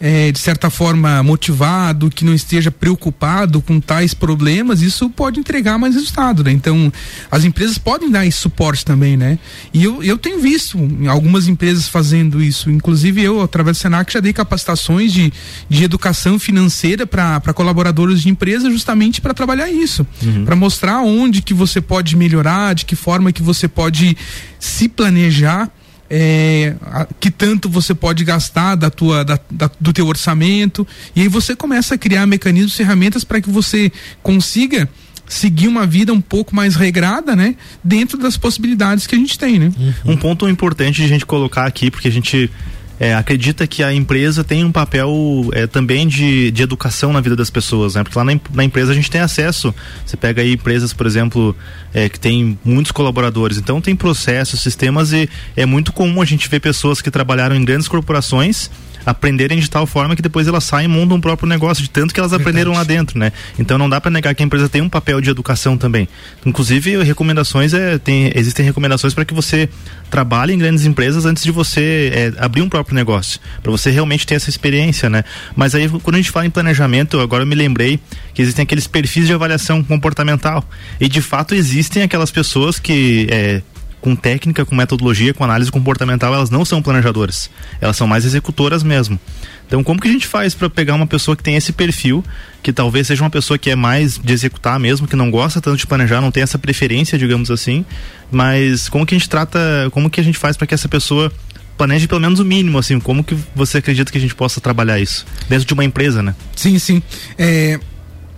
[SPEAKER 4] é, de certa forma motivado, que não esteja preocupado com tais problemas, isso pode entregar mais resultado, né? Então, as empresas podem dar esse suporte também, né? E eu, eu tenho visto algumas empresas fazendo isso, inclusive eu, através do Senac, já dei capacitações de, de educação financeira para colaboradores de empresa justamente para trabalhar isso, uhum. para mostrar onde que você pode melhorar, de que forma que você pode se planejar é, que tanto você pode gastar da tua, da, da, do teu orçamento e aí você começa a criar mecanismos, ferramentas para que você consiga seguir uma vida um pouco mais regrada, né? Dentro das possibilidades que a gente tem, né?
[SPEAKER 3] Um ponto importante de a gente colocar aqui, porque a gente é, acredita que a empresa tem um papel é, também de, de educação na vida das pessoas, né? Porque lá na, na empresa a gente tem acesso. Você pega aí empresas, por exemplo, é, que tem muitos colaboradores, então tem processos, sistemas e é muito comum a gente ver pessoas que trabalharam em grandes corporações aprenderem de tal forma que depois elas saem e montam o próprio negócio, de tanto que elas Verdade. aprenderam lá dentro, né? Então não dá para negar que a empresa tem um papel de educação também. Inclusive, recomendações é, tem, existem recomendações para que você trabalhe em grandes empresas antes de você é, abrir um próprio negócio, para você realmente ter essa experiência, né? Mas aí quando a gente fala em planejamento, agora eu me lembrei que existem aqueles perfis de avaliação comportamental e de fato existem aquelas pessoas que é, com técnica, com metodologia, com análise comportamental, elas não são planejadoras. Elas são mais executoras mesmo. Então, como que a gente faz para pegar uma pessoa que tem esse perfil, que talvez seja uma pessoa que é mais de executar mesmo, que não gosta tanto de planejar, não tem essa preferência, digamos assim, mas como que a gente trata, como que a gente faz para que essa pessoa planeje pelo menos o mínimo, assim, como que você acredita que a gente possa trabalhar isso dentro de uma empresa, né?
[SPEAKER 4] Sim, sim. É,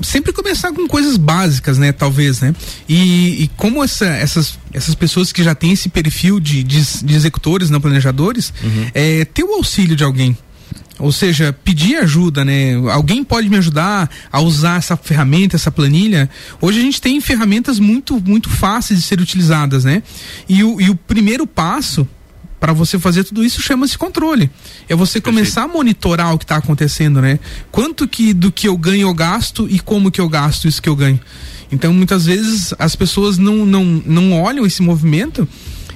[SPEAKER 4] sempre começar com coisas básicas, né? Talvez, né? E, e como essa, essas, essas pessoas que já têm esse perfil de, de, de executores, não planejadores, uhum. é, ter o auxílio de alguém. ou seja, pedir ajuda, né? Alguém pode me ajudar a usar essa ferramenta, essa planilha? Hoje a gente tem ferramentas muito, muito fáceis de ser utilizadas, né? E o, e o primeiro passo para você fazer tudo isso chama-se controle. É você começar Perfeito. a monitorar o que está acontecendo, né? Quanto que do que eu ganho eu gasto e como que eu gasto isso que eu ganho. Então muitas vezes as pessoas não, não, não olham esse movimento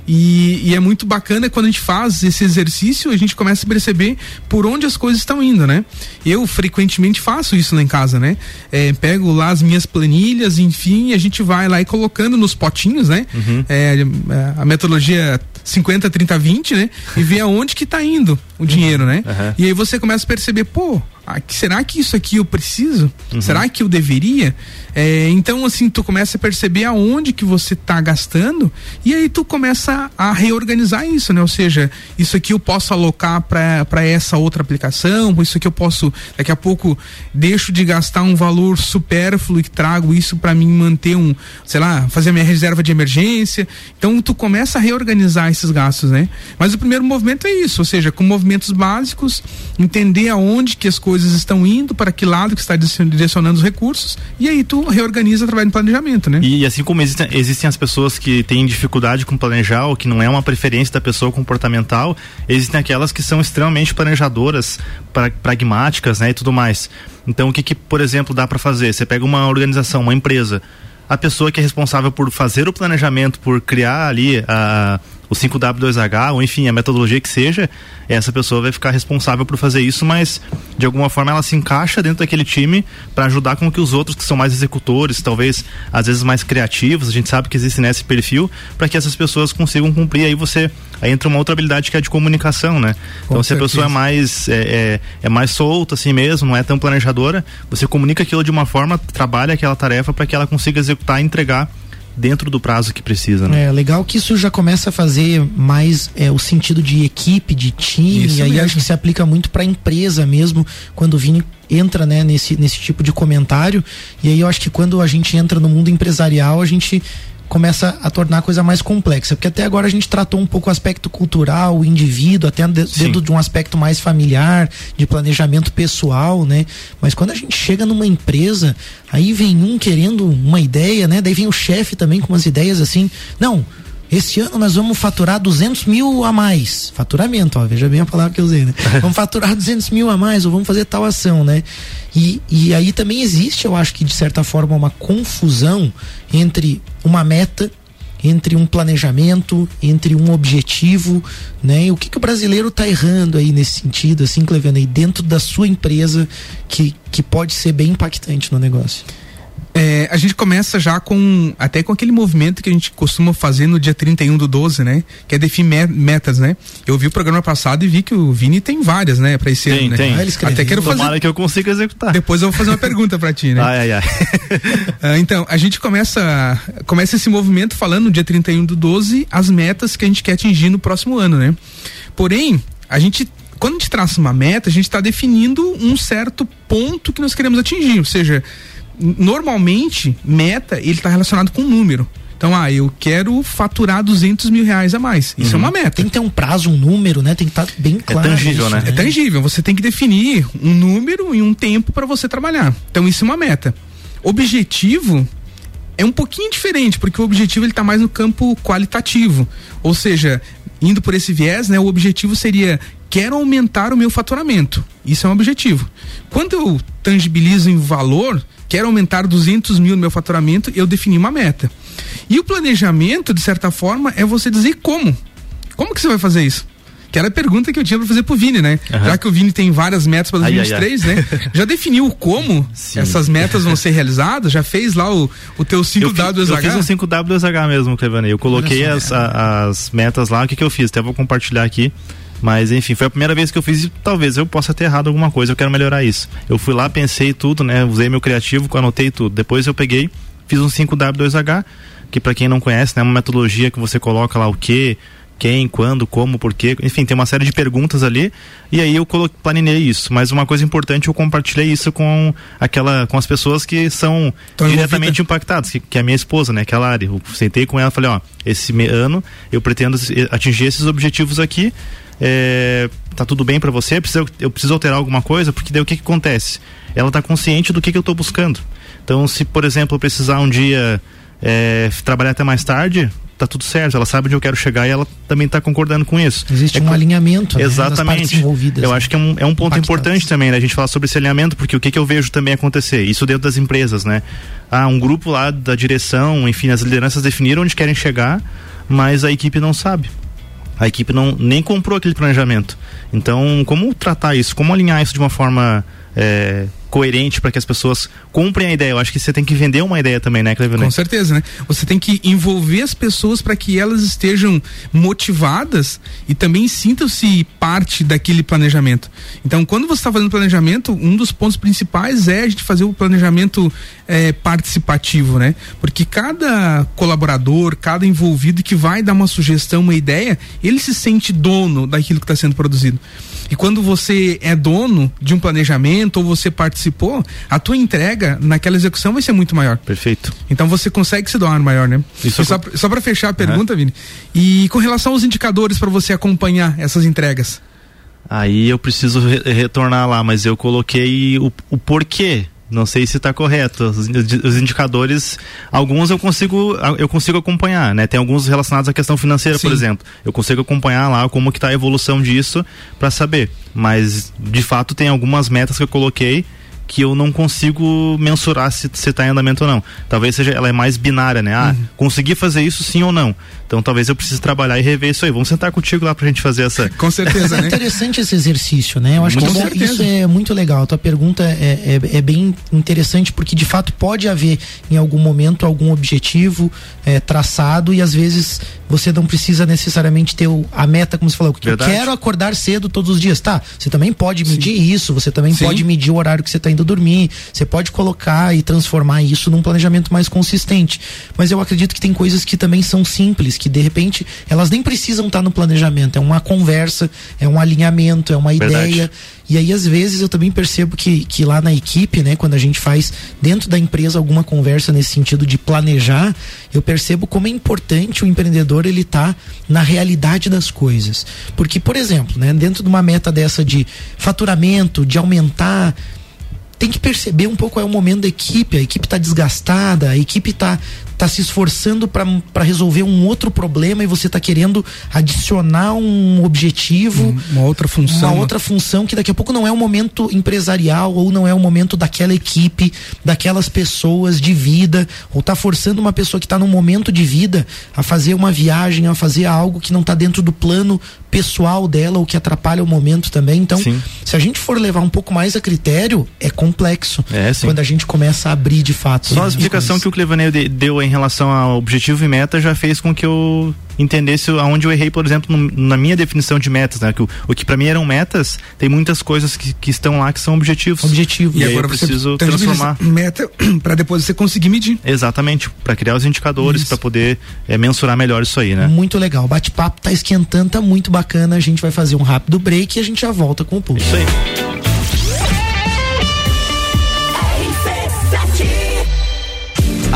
[SPEAKER 4] e, e, é muito bacana quando a gente faz esse exercício, a gente começa a perceber por onde as coisas estão indo, né? Eu frequentemente faço isso lá em casa, né? É, pego lá as minhas planilhas, enfim, a gente vai lá e colocando nos potinhos, né? Uhum. É, é a metodologia 50, 30, 20, né? E ver aonde que tá indo o dinheiro, né? Uhum. E aí você começa a perceber, pô, será que isso aqui eu preciso? Uhum. Será que eu deveria? É, então, assim, tu começa a perceber aonde que você está gastando e aí tu começa a reorganizar isso, né? Ou seja, isso aqui eu posso alocar para essa outra aplicação, isso aqui eu posso, daqui a pouco, deixo de gastar um valor supérfluo e trago isso para mim manter um, sei lá, fazer minha reserva de emergência. Então, tu começa a reorganizar esses gastos, né? Mas o primeiro movimento é isso, ou seja, com movimentos básicos, entender aonde que as coisas estão indo, para que lado que está direcionando os recursos, e aí tu reorganiza através do planejamento, né?
[SPEAKER 3] E, e assim como existem, existem as pessoas que têm dificuldade com planejar, ou que não é uma preferência da pessoa comportamental, existem aquelas que são extremamente planejadoras, pra, pragmáticas, né, e tudo mais. Então, o que, que por exemplo, dá para fazer? Você pega uma organização, uma empresa, a pessoa que é responsável por fazer o planejamento, por criar ali a, o 5W2H, ou enfim, a metodologia que seja, essa pessoa vai ficar responsável por fazer isso, mas de alguma forma ela se encaixa dentro daquele time para ajudar com que os outros que são mais executores, talvez às vezes mais criativos, a gente sabe que existe nesse perfil, para que essas pessoas consigam cumprir. Aí você aí entra uma outra habilidade que é de comunicação, né? Com então certeza. se a pessoa é mais é, é, é, mais solta assim mesmo, não é tão planejadora, você comunica aquilo de uma forma, trabalha aquela tarefa para que ela consiga executar e entregar dentro do prazo que precisa, né?
[SPEAKER 2] É, legal que isso já começa a fazer mais é, o sentido de equipe, de time, isso e aí mesmo. acho que se aplica muito para a empresa mesmo, quando o Vini entra né, nesse, nesse tipo de comentário, e aí eu acho que quando a gente entra no mundo empresarial, a gente começa a tornar a coisa mais complexa, porque até agora a gente tratou um pouco o aspecto cultural, o indivíduo, até dentro de um aspecto mais familiar, de planejamento pessoal, né? Mas quando a gente chega numa empresa, aí vem um querendo uma ideia, né? Daí vem o chefe também com umas ideias assim, não, esse ano nós vamos faturar 200 mil a mais. Faturamento, ó, veja bem a palavra que eu usei, né? vamos faturar 200 mil a mais, ou vamos fazer tal ação, né? E, e aí também existe, eu acho que de certa forma, uma confusão entre uma meta entre um planejamento, entre um objetivo, né? E o que, que o brasileiro está errando aí nesse sentido, assim, Cleviano, aí dentro da sua empresa que, que pode ser bem impactante no negócio?
[SPEAKER 4] É, a gente começa já com até com aquele movimento que a gente costuma fazer no dia 31 do 12, né? Que é definir metas, né? Eu vi o programa passado e vi que o Vini tem várias, né, para esse
[SPEAKER 3] tem,
[SPEAKER 4] ano, né?
[SPEAKER 3] Tem,
[SPEAKER 4] ah, Até quero
[SPEAKER 3] Tomara fazer... que eu consiga executar.
[SPEAKER 4] Depois eu vou fazer uma pergunta para ti, né?
[SPEAKER 3] Ai, ai, ai.
[SPEAKER 4] Ah, então, a gente começa começa esse movimento falando no dia 31 do 12 as metas que a gente quer atingir no próximo ano, né? Porém, a gente quando a gente traça uma meta, a gente está definindo um certo ponto que nós queremos atingir, ou seja, normalmente, meta, ele está relacionado com número. Então, ah, eu quero faturar 200 mil reais a mais. Isso é uhum. é uma meta.
[SPEAKER 2] Tem que ter um prazo, um número, né? Tem que estar tá bem é claro.
[SPEAKER 3] É tangível, isso, né?
[SPEAKER 4] É tangível. Você tem que definir um número e um tempo para você trabalhar. Então, isso é uma meta. Objetivo é um pouquinho diferente, porque o objetivo ele tá mais no campo qualitativo. Ou seja, indo por esse viés, né? O objetivo seria quero aumentar o meu faturamento. Isso é um objetivo. Quando eu tangibilizo em valor, quero aumentar 200 mil no meu faturamento, eu defini uma meta. E o planejamento, de certa forma, é você dizer como. Como que você vai fazer isso? Que era a pergunta que eu tinha para fazer pro Vini, né? Uhum. Já que o Vini tem várias metas para 2023, ai, ai, ai. né? Já definiu como Sim. essas metas vão ser realizadas? Já fez lá o, o teu 5W2H?
[SPEAKER 3] Eu, fiz um 5W2H mesmo, Clevanei. Eu coloquei as, a, as metas lá. O que, que eu fiz? Até vou compartilhar aqui. Mas enfim, foi a primeira vez que eu fiz e talvez eu possa ter errado alguma coisa, eu quero melhorar isso. Eu fui lá, pensei tudo, né? Usei meu criativo, anotei tudo. Depois eu peguei, fiz um 5W2H, que para quem não conhece, né, é uma metodologia que você coloca lá o que, quem, quando, como, porquê, enfim, tem uma série de perguntas ali, e aí eu planejei isso. Mas uma coisa importante, eu compartilhei isso com aquela, com as pessoas que são Tô diretamente impactadas, que, que, é a minha esposa, né, que é a Lari. Eu sentei com ela e falei, ó, esse ano eu pretendo atingir esses objetivos aqui, é, tá tudo bem para você, eu preciso, eu preciso alterar alguma coisa, porque daí o que, que acontece? Ela tá consciente do que, que eu tô buscando. Então, se, por exemplo, eu precisar um dia é, trabalhar até mais tarde, tá tudo certo, ela sabe onde eu quero chegar e ela também está concordando com isso.
[SPEAKER 2] Existe
[SPEAKER 3] é
[SPEAKER 2] um alinhamento.
[SPEAKER 3] Exatamente.
[SPEAKER 2] Né,
[SPEAKER 3] eu acho que é um, é um ponto importante também, né? A gente falar sobre esse alinhamento, porque o que, que eu vejo também acontecer? Isso dentro das empresas, né? Ah, um grupo lá da direção, enfim, as lideranças definiram onde querem chegar, mas a equipe não sabe. A equipe não nem comprou aquele planejamento. Então, como tratar isso? Como alinhar isso de uma forma é, coerente para que as pessoas comprem a ideia. Eu acho que você tem que vender uma ideia também, né, Cleber?
[SPEAKER 4] Com certeza, né? Você tem que envolver as pessoas para que elas estejam motivadas e também sintam-se parte daquele planejamento. Então, quando você está fazendo planejamento, um dos pontos principais é a gente fazer o planejamento é, participativo, né? Porque cada colaborador, cada envolvido que vai dar uma sugestão, uma ideia, ele se sente dono daquilo que está sendo produzido. E quando você é dono de um planejamento ou você participou, a tua entrega naquela execução vai ser muito maior.
[SPEAKER 3] Perfeito.
[SPEAKER 4] Então você consegue se doar maior, né? Isso e só, só para fechar a pergunta, Vini. E com relação aos indicadores para você acompanhar essas entregas?
[SPEAKER 3] Aí eu preciso re retornar lá, mas eu coloquei o, o porquê não sei se está correto. Os, os, indicadores, alguns eu consigo, eu consigo acompanhar, né? Tem alguns relacionados à questão financeira, Sim. por exemplo. Eu consigo acompanhar lá como que está a evolução disso para saber. Mas de fato tem algumas metas que eu coloquei que eu não consigo mensurar se está em andamento ou não. Talvez seja ela é mais binária, né? Ah, uhum. consegui fazer isso sim ou não. Então talvez eu precise trabalhar e rever isso aí. Vamos sentar contigo lá pra gente fazer essa.
[SPEAKER 4] Com certeza, né?
[SPEAKER 2] É interessante esse exercício, né? Eu acho Com que certeza. isso é muito legal. A tua pergunta é, é, é, bem interessante porque de fato pode haver em algum momento algum objetivo é, traçado e às vezes você não precisa necessariamente ter o, a meta, como você falou, que eu quero acordar cedo todos os dias. Tá, você também pode medir Sim. isso, você também Sim. pode medir o horário que você está indo dormir, você pode colocar e transformar isso num planejamento mais consistente. Mas eu acredito que tem coisas que também são simples que de repente elas nem precisam estar no planejamento, é uma conversa, é um alinhamento, é uma Verdade. ideia. E aí, às vezes, eu também percebo que, que lá na equipe, né, quando a gente faz dentro da empresa alguma conversa nesse sentido de planejar, eu percebo como é importante o empreendedor ele tá na realidade das coisas. Porque, por exemplo, né, dentro de uma meta dessa de faturamento, de aumentar tem que perceber um pouco é o momento da equipe, a equipe está desgastada, a equipe está tá se esforçando para resolver um outro problema e você está querendo adicionar um objetivo,
[SPEAKER 4] uma outra função,
[SPEAKER 2] uma outra função que daqui a pouco não é o momento empresarial ou não é o momento daquela equipe, daquelas pessoas de vida, ou está forçando uma pessoa que está num momento de vida a fazer uma viagem, a fazer algo que não está dentro do plano pessoal dela ou que atrapalha o momento também. Então, sim. se a gente for levar um pouco mais a critério, é complexo.
[SPEAKER 3] É,
[SPEAKER 2] quando a gente começa a abrir de fato.
[SPEAKER 3] Só a explicação que o Clevaneio deu em relação ao objetivo e meta já fez com que eu entendesse aonde eu errei, por exemplo, no, na minha definição de metas, né? Que o, o que para mim eram metas, tem muitas coisas que, que estão lá que são objetivos.
[SPEAKER 2] Objetivo.
[SPEAKER 3] E, e agora eu preciso transformar
[SPEAKER 4] meta para depois você conseguir medir.
[SPEAKER 3] Exatamente, para criar os indicadores, para poder é, mensurar melhor isso aí, né?
[SPEAKER 2] Muito legal. O bate-papo tá esquentando, tá muito bacana. A gente vai fazer um rápido break e a gente já volta com o pulso.
[SPEAKER 3] Isso aí.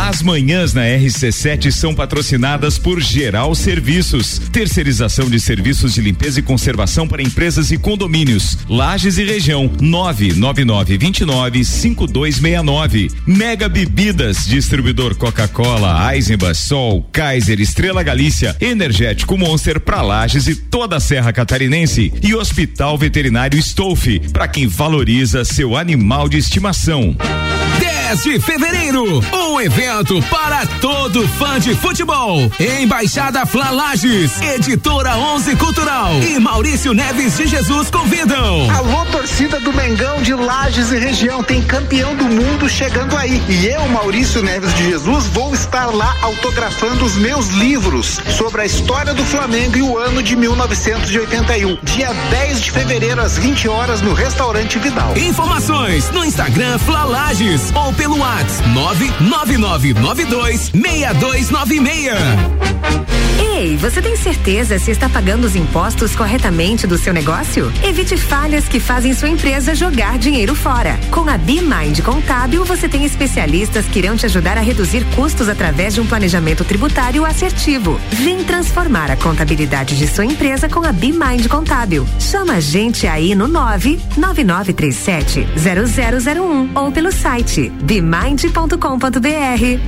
[SPEAKER 5] As manhãs na RC7 são patrocinadas por Geral Serviços, terceirização de serviços de limpeza e conservação para empresas e condomínios. Lages e região 99929 5269. Mega Bebidas, distribuidor Coca-Cola, Eisenbach, Sol, Kaiser, Estrela Galícia, Energético Monster para Lages e toda a Serra Catarinense e Hospital Veterinário Stolfe, para quem valoriza seu animal de estimação.
[SPEAKER 8] 10 de fevereiro, um evento para todo fã de futebol. Embaixada Flalages, Editora 11 Cultural e Maurício Neves de Jesus convidam.
[SPEAKER 11] Alô, torcida do Mengão de Lages e região, tem campeão do mundo chegando aí. E eu, Maurício Neves de Jesus, vou estar lá autografando os meus livros sobre a história do Flamengo e o ano de 1981. Dia 10 de fevereiro, às 20 horas, no Restaurante Vidal.
[SPEAKER 8] Informações no Instagram Flalages ou pelo WhatsApp 99992 6296.
[SPEAKER 6] Ei, você tem certeza se está pagando os impostos corretamente do seu negócio? Evite falhas que fazem sua empresa jogar dinheiro fora. Com a BeMind Contábil, você tem especialistas que irão te ajudar a reduzir custos através de um planejamento tributário assertivo. Vem transformar a contabilidade de sua empresa com a BeMind Contábil. Chama a gente aí no 99937 0001 ou pelo site bemind.com.br.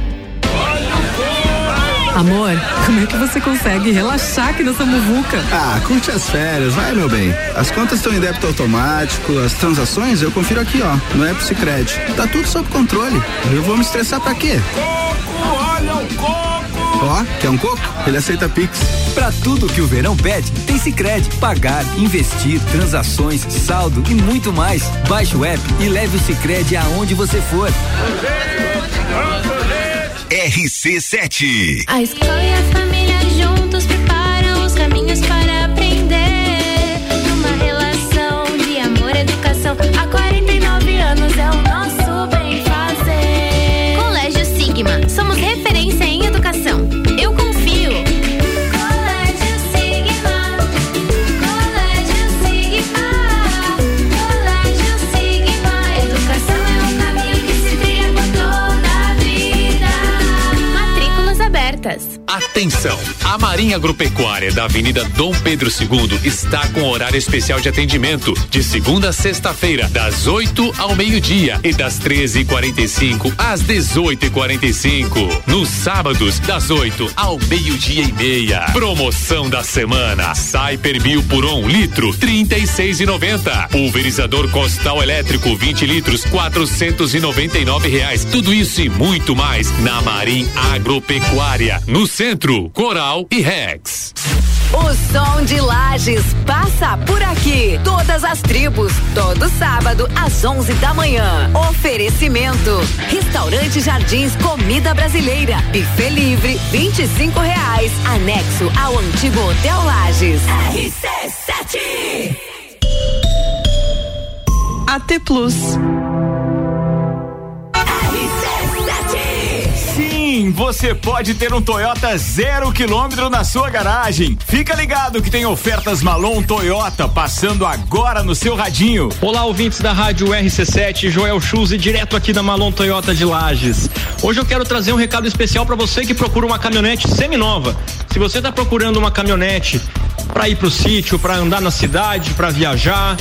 [SPEAKER 12] Amor, como é que você consegue relaxar aqui nessa muvuca?
[SPEAKER 13] Ah, curte as férias, vai meu bem. As contas estão em débito automático, as transações eu confiro aqui, ó, no App Sicredi. Tá tudo sob controle. Eu vou me estressar pra quê?
[SPEAKER 8] Coco, olha o coco!
[SPEAKER 13] Ó, quer um coco? Ele aceita Pix.
[SPEAKER 14] Pra tudo que o verão pede, tem Sicredi. Pagar, investir, transações, saldo e muito mais. Baixe o app e leve o Sicredi aonde você for.
[SPEAKER 8] RC7
[SPEAKER 15] A escola e a família juntos preparam os caminhos para aprender. Numa relação de amor e educação. Há
[SPEAKER 16] Atenção! A Marinha Agropecuária da Avenida Dom Pedro II está com horário especial de atendimento de segunda a sexta-feira, das 8 ao meio-dia e das 13h45 às 18h45. Nos sábados, das 8 ao meio-dia e meia. Promoção da semana: Cyper Bio por um litro, 36,90. Pulverizador Costal Elétrico 20 litros, 499 reais. Tudo isso e muito mais na Marim Agropecuária, no centro, Coral e Rex.
[SPEAKER 6] O som de Lages passa por aqui. Todas as tribos, todo sábado às 11 da manhã. Oferecimento: Restaurante Jardins Comida Brasileira. Buffet livre, 25 reais. Anexo ao antigo Hotel Lages. RC7
[SPEAKER 12] AT Plus.
[SPEAKER 5] Sim, você pode ter um Toyota zero quilômetro na sua garagem. Fica ligado que tem ofertas Malon Toyota passando agora no seu radinho.
[SPEAKER 17] Olá, ouvintes da Rádio RC7, Joel Schulze, direto aqui da Malon Toyota de Lages. Hoje eu quero trazer um recado especial para você que procura uma caminhonete seminova. Se você está procurando uma caminhonete para ir pro sítio, para andar na cidade, para viajar,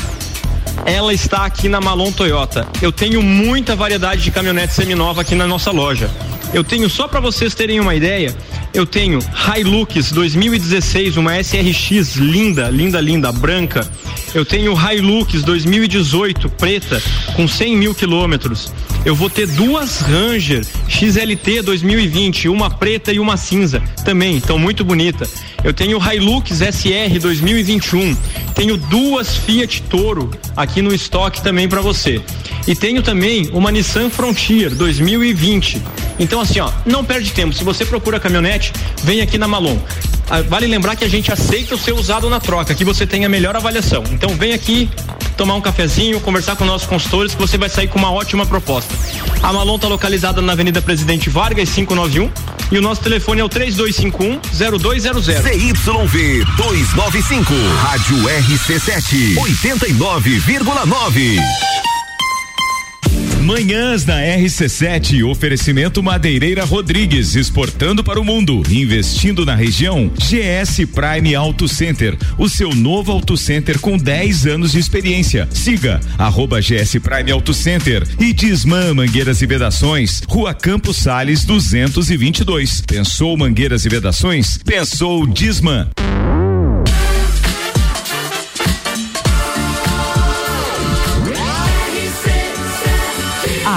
[SPEAKER 17] ela está aqui na Malon Toyota. Eu tenho muita variedade de caminhonete seminova aqui na nossa loja. Eu tenho só para vocês terem uma ideia, eu tenho Hilux 2016, uma SRX linda, linda, linda, branca. Eu tenho Hilux 2018 preta com 100 mil quilômetros. Eu vou ter duas Ranger XLT 2020, uma preta e uma cinza, também, estão muito bonita. Eu tenho Hilux SR 2021. Tenho duas Fiat Toro aqui no estoque também para você. E tenho também uma Nissan Frontier 2020. Então assim, ó, não perde tempo. Se você procura caminhonete, vem aqui na Malon. Ah, Vale lembrar que a gente aceita o seu usado na troca, que você tenha a melhor avaliação. Então vem aqui tomar um cafezinho, conversar com nossos consultores, que você vai sair com uma ótima proposta. A Malon está localizada na Avenida Presidente Vargas 591 e o nosso telefone é o 3251 0200.
[SPEAKER 8] ZYV 295, Rádio RC7, 89,9.
[SPEAKER 5] Manhãs na RC7, oferecimento Madeireira Rodrigues, exportando para o mundo, investindo na região. GS Prime Auto Center, o seu novo auto center com 10 anos de experiência. Siga arroba GS Prime Auto Center e Disman Mangueiras e Vedações, Rua Campos Sales 222. Pensou Mangueiras e Vedações? Pensou Disman.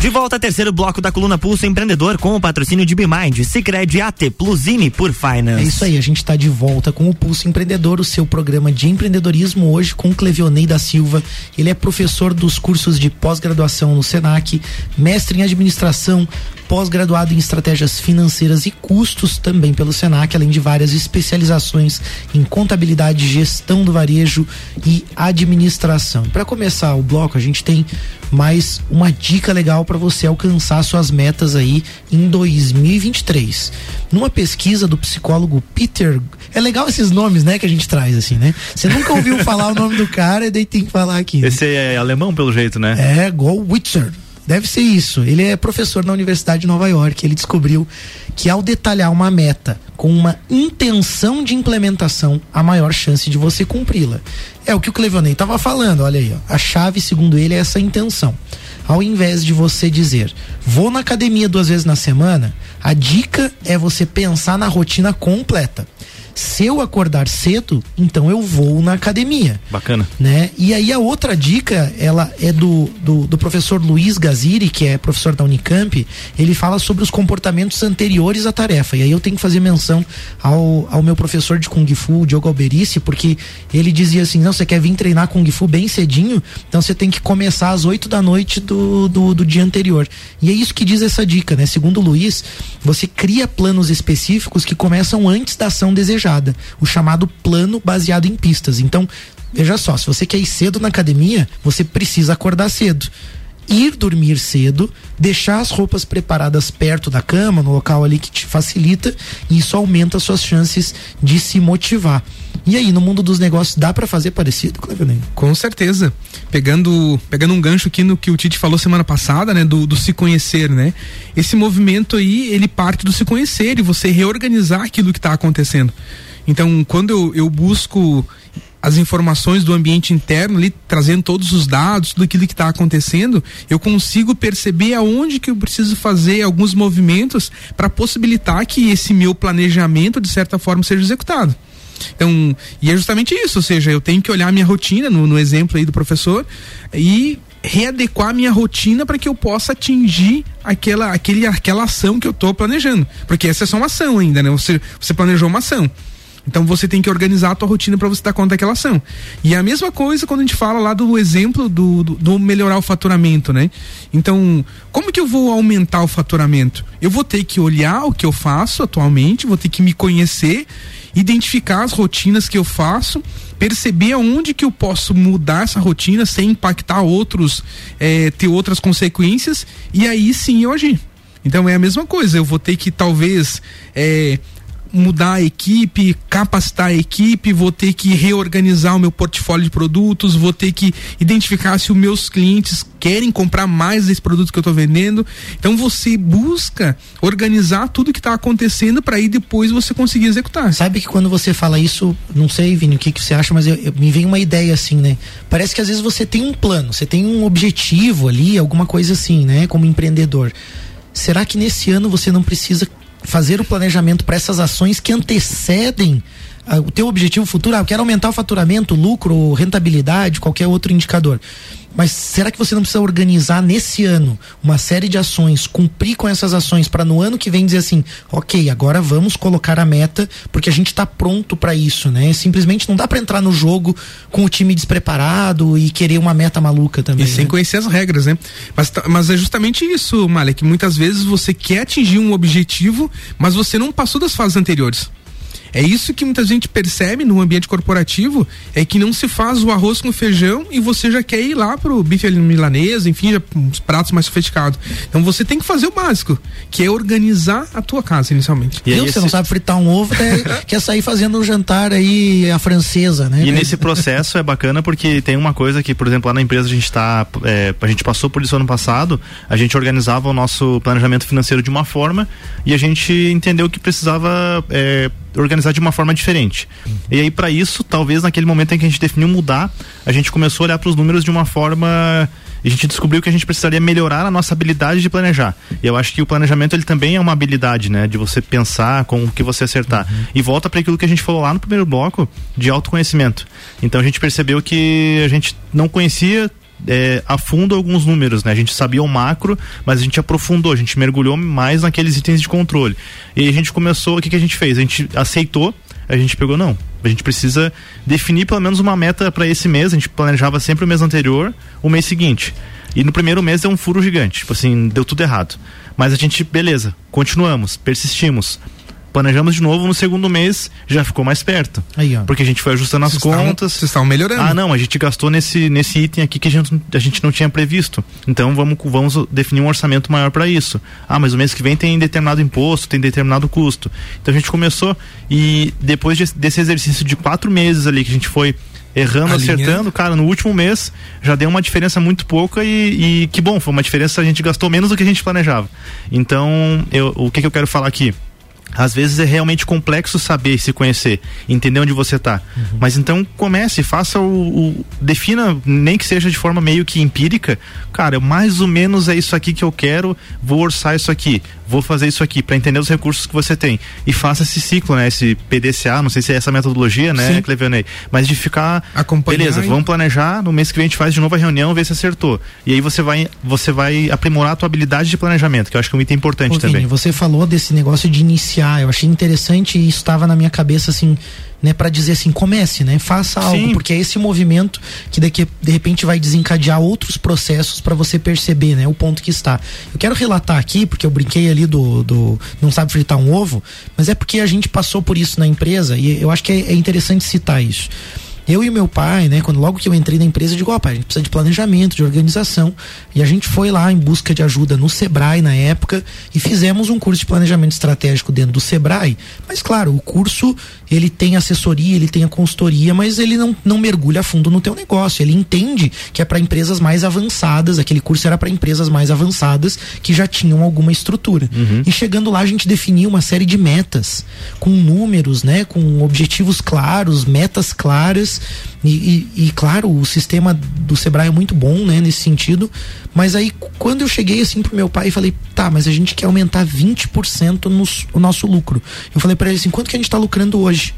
[SPEAKER 1] De volta, terceiro bloco da coluna Pulso Empreendedor com o patrocínio de Bimind, Cicred AT Plusine por Finance.
[SPEAKER 2] É isso aí, a gente está de volta com o Pulso Empreendedor, o seu programa de empreendedorismo hoje com Clevionei da Silva. Ele é professor dos cursos de pós-graduação no Senac, mestre em administração, pós-graduado em estratégias financeiras e custos também pelo Senac, além de várias especializações em contabilidade, gestão do varejo e administração. Para começar o bloco, a gente tem mais uma dica legal para você alcançar suas metas aí em 2023. Numa pesquisa do psicólogo Peter, é legal esses nomes, né, que a gente traz assim, né? Você nunca ouviu falar o nome do cara e daí tem que falar aqui. né?
[SPEAKER 3] Esse é alemão, pelo jeito, né?
[SPEAKER 2] É, Goldwitzer. Deve ser isso. Ele é professor na Universidade de Nova York. Ele descobriu que ao detalhar uma meta com uma intenção de implementação, a maior chance de você cumpri-la. É o que o Clevionei estava falando, olha aí. Ó. A chave, segundo ele, é essa intenção. Ao invés de você dizer, vou na academia duas vezes na semana, a dica é você pensar na rotina completa. Se eu acordar cedo, então eu vou na academia
[SPEAKER 3] Bacana.
[SPEAKER 2] né? E aí a outra dica, ela é do, do, do professor Luiz Gaziri, que é professor da Unicamp, ele fala sobre os comportamentos anteriores à tarefa. E aí eu tenho que fazer menção ao, ao meu professor de Kung Fu, Diogo Alberici, porque ele dizia assim, não, você quer vir treinar Kung Fu bem cedinho, então você tem que começar às 8 da noite do, do, do dia anterior. E é isso que diz essa dica, né? Segundo o Luiz, você cria planos específicos que começam antes da ação desejada, o chamado plano baseado em pistas. Então, veja só, se você quer ir cedo na academia, você precisa acordar cedo. Ir dormir cedo, deixar as roupas preparadas perto da cama, no local ali que te facilita, e isso aumenta as suas chances de se motivar. E aí, no mundo dos negócios, dá para fazer parecido, Cleveland?
[SPEAKER 4] Com certeza. Pegando, pegando um gancho aqui no que o Tite falou semana passada, né? Do, do se conhecer, né? Esse movimento aí, ele parte do se conhecer e você reorganizar aquilo que está acontecendo. Então, quando eu, eu busco as informações do ambiente interno ali, trazendo todos os dados, tudo aquilo que está acontecendo, eu consigo perceber aonde que eu preciso fazer alguns movimentos para possibilitar que esse meu planejamento, de certa forma, seja executado. Então, e é justamente isso, ou seja, eu tenho que olhar a minha rotina, no, no exemplo aí do professor, e readequar minha rotina para que eu possa atingir aquela, aquele, aquela ação que eu estou planejando. Porque essa é só uma ação ainda, né? Você, você planejou uma ação. Então você tem que organizar a tua rotina para você dar conta daquela ação. E é a mesma coisa quando a gente fala lá do exemplo do, do, do, melhorar o faturamento, né? Então, como que eu vou aumentar o faturamento? Eu vou ter que olhar o que eu faço atualmente, vou ter que me conhecer, identificar as rotinas que eu faço, perceber aonde que eu posso mudar essa rotina sem impactar outros, eh, ter outras consequências, e aí sim eu agir. Então é a mesma coisa, eu vou ter que talvez eh, mudar a equipe, capacitar a equipe, vou ter que reorganizar o meu portfólio de produtos, vou ter que identificar se os meus clientes querem comprar mais desse produto que eu estou vendendo. Então você busca organizar tudo que está acontecendo para aí depois você conseguir executar.
[SPEAKER 2] Sabe que quando você fala isso, não sei, Vini, o que, que você acha, mas eu, eu, me vem uma ideia assim, né? Parece que às vezes você tem um plano, você tem um objetivo ali, alguma coisa assim, né? Como empreendedor. Será que nesse ano você não precisa fazer o planejamento para essas ações que antecedem o teu objetivo futuro, ah, eu quero aumentar o faturamento, lucro, rentabilidade, qualquer outro indicador. Mas será que você não precisa organizar nesse ano uma série de ações, cumprir com essas ações para no ano que vem dizer assim, ok, agora vamos colocar a meta porque a gente está pronto para isso, né? Simplesmente não dá para entrar no jogo com o time despreparado e querer uma meta maluca também.
[SPEAKER 4] E sem
[SPEAKER 2] né?
[SPEAKER 4] conhecer as regras, né? Mas, mas é justamente isso, Malek. Muitas vezes você quer atingir um objetivo, mas você não passou das fases anteriores. É isso que muita gente percebe no ambiente corporativo, é que não se faz o arroz com feijão e você já quer ir lá pro bife milanesa, enfim, já, uns pratos mais sofisticados. Então você tem que fazer o básico, que é organizar a tua casa inicialmente.
[SPEAKER 2] E aí, você esse... não sabe fritar um ovo, quer, quer sair fazendo um jantar aí a francesa, né?
[SPEAKER 3] E nesse processo é bacana porque tem uma coisa que, por exemplo, lá na empresa a gente tá, é, a gente passou por isso ano passado, a gente organizava o nosso planejamento financeiro de uma forma e a gente entendeu que precisava é, organizar de uma forma diferente. Uhum. E aí, para isso, talvez naquele momento em que a gente definiu mudar, a gente começou a olhar para os números de uma forma. A gente descobriu que a gente precisaria melhorar a nossa habilidade de planejar. E eu acho que o planejamento ele também é uma habilidade, né? De você pensar com o que você acertar. Uhum. E volta para aquilo que a gente falou lá no primeiro bloco de autoconhecimento. Então a gente percebeu que a gente não conhecia é, a fundo alguns números, né? A gente sabia o macro, mas a gente aprofundou, a gente mergulhou mais naqueles itens de controle. E a gente começou, o que, que a gente fez? A gente aceitou, a gente pegou, não. A gente precisa definir pelo menos uma meta para esse mês. A gente planejava sempre o mês anterior, o mês seguinte. E no primeiro mês deu um furo gigante. Tipo assim, deu tudo errado. Mas a gente, beleza, continuamos, persistimos. Planejamos de novo no segundo mês, já ficou mais perto.
[SPEAKER 2] Aí, ó.
[SPEAKER 3] Porque a gente foi ajustando as
[SPEAKER 4] Vocês estavam-
[SPEAKER 3] contas.
[SPEAKER 4] vocês estavam melhorando.
[SPEAKER 3] Ah, não, a gente gastou nesse, nesse item aqui que a gente, a gente não tinha previsto. Então vamos, vamos definir um orçamento maior para isso. Ah, mas o mês que vem tem determinado imposto, tem determinado custo. Então a gente começou e depois de- desse exercício de quatro meses ali que a gente foi errando,
[SPEAKER 4] Alinhando.
[SPEAKER 3] acertando, cara, no último mês já deu uma diferença muito pouca e, e que bom, foi uma diferença, a gente gastou menos do que a gente planejava. Então, eu, o que, que eu quero falar aqui? Às vezes é realmente complexo saber se conhecer, entender onde você está. Mas então comece, faça o, o- defina, nem que seja de forma meio que empírica, cara, mais ou menos é isso aqui que eu quero, vou orçar isso aqui, vou fazer isso aqui para entender os recursos que você tem e faça esse ciclo, né, esse PDCA, não sei se é essa metodologia, né,
[SPEAKER 4] Sim.
[SPEAKER 3] Clevenei, mas de ficar
[SPEAKER 4] Acompanhar
[SPEAKER 3] beleza,
[SPEAKER 4] e-
[SPEAKER 3] vamos planejar, no mês que vem a gente faz de novo a reunião, ver se acertou. E aí você vai você vai aprimorar a tua habilidade de planejamento, que eu acho que é um item importante
[SPEAKER 2] Ô, Vini,
[SPEAKER 3] também.
[SPEAKER 2] você falou desse negócio de iniciar. Eu achei interessante e estava na minha cabeça assim, né, para dizer assim, comece, né? Faça algo,
[SPEAKER 3] Sim.
[SPEAKER 2] porque é esse movimento que daqui de repente vai desencadear outros processos para você perceber, né, o ponto que está. Eu quero relatar aqui, porque eu brinquei ali do, do não sabe fritar um ovo, mas é porque a gente passou por isso na empresa e eu acho que é, é interessante citar isso. Eu e meu pai, né, quando logo que eu entrei na empresa, eu digo, ó, pai, a gente precisa de planejamento, de organização. E a gente foi lá em busca de ajuda no Sebrae na época e fizemos um curso de planejamento estratégico dentro do Sebrae. Mas claro, o curso, ele tem assessoria, ele tem a consultoria, mas ele não, não mergulha a fundo no teu negócio. Ele entende que é para empresas mais avançadas, aquele curso era para empresas mais avançadas que já tinham alguma estrutura. E chegando lá a gente definia uma série de metas com números, né, com objetivos claros, metas claras e, e- e, claro o sistema do Sebrae é muito bom, né, nesse sentido. Mas aí quando eu cheguei assim pro meu pai e falei, tá, mas a gente quer aumentar 20% no, o nosso lucro. Eu falei para ele assim, quanto que a gente tá lucrando hoje?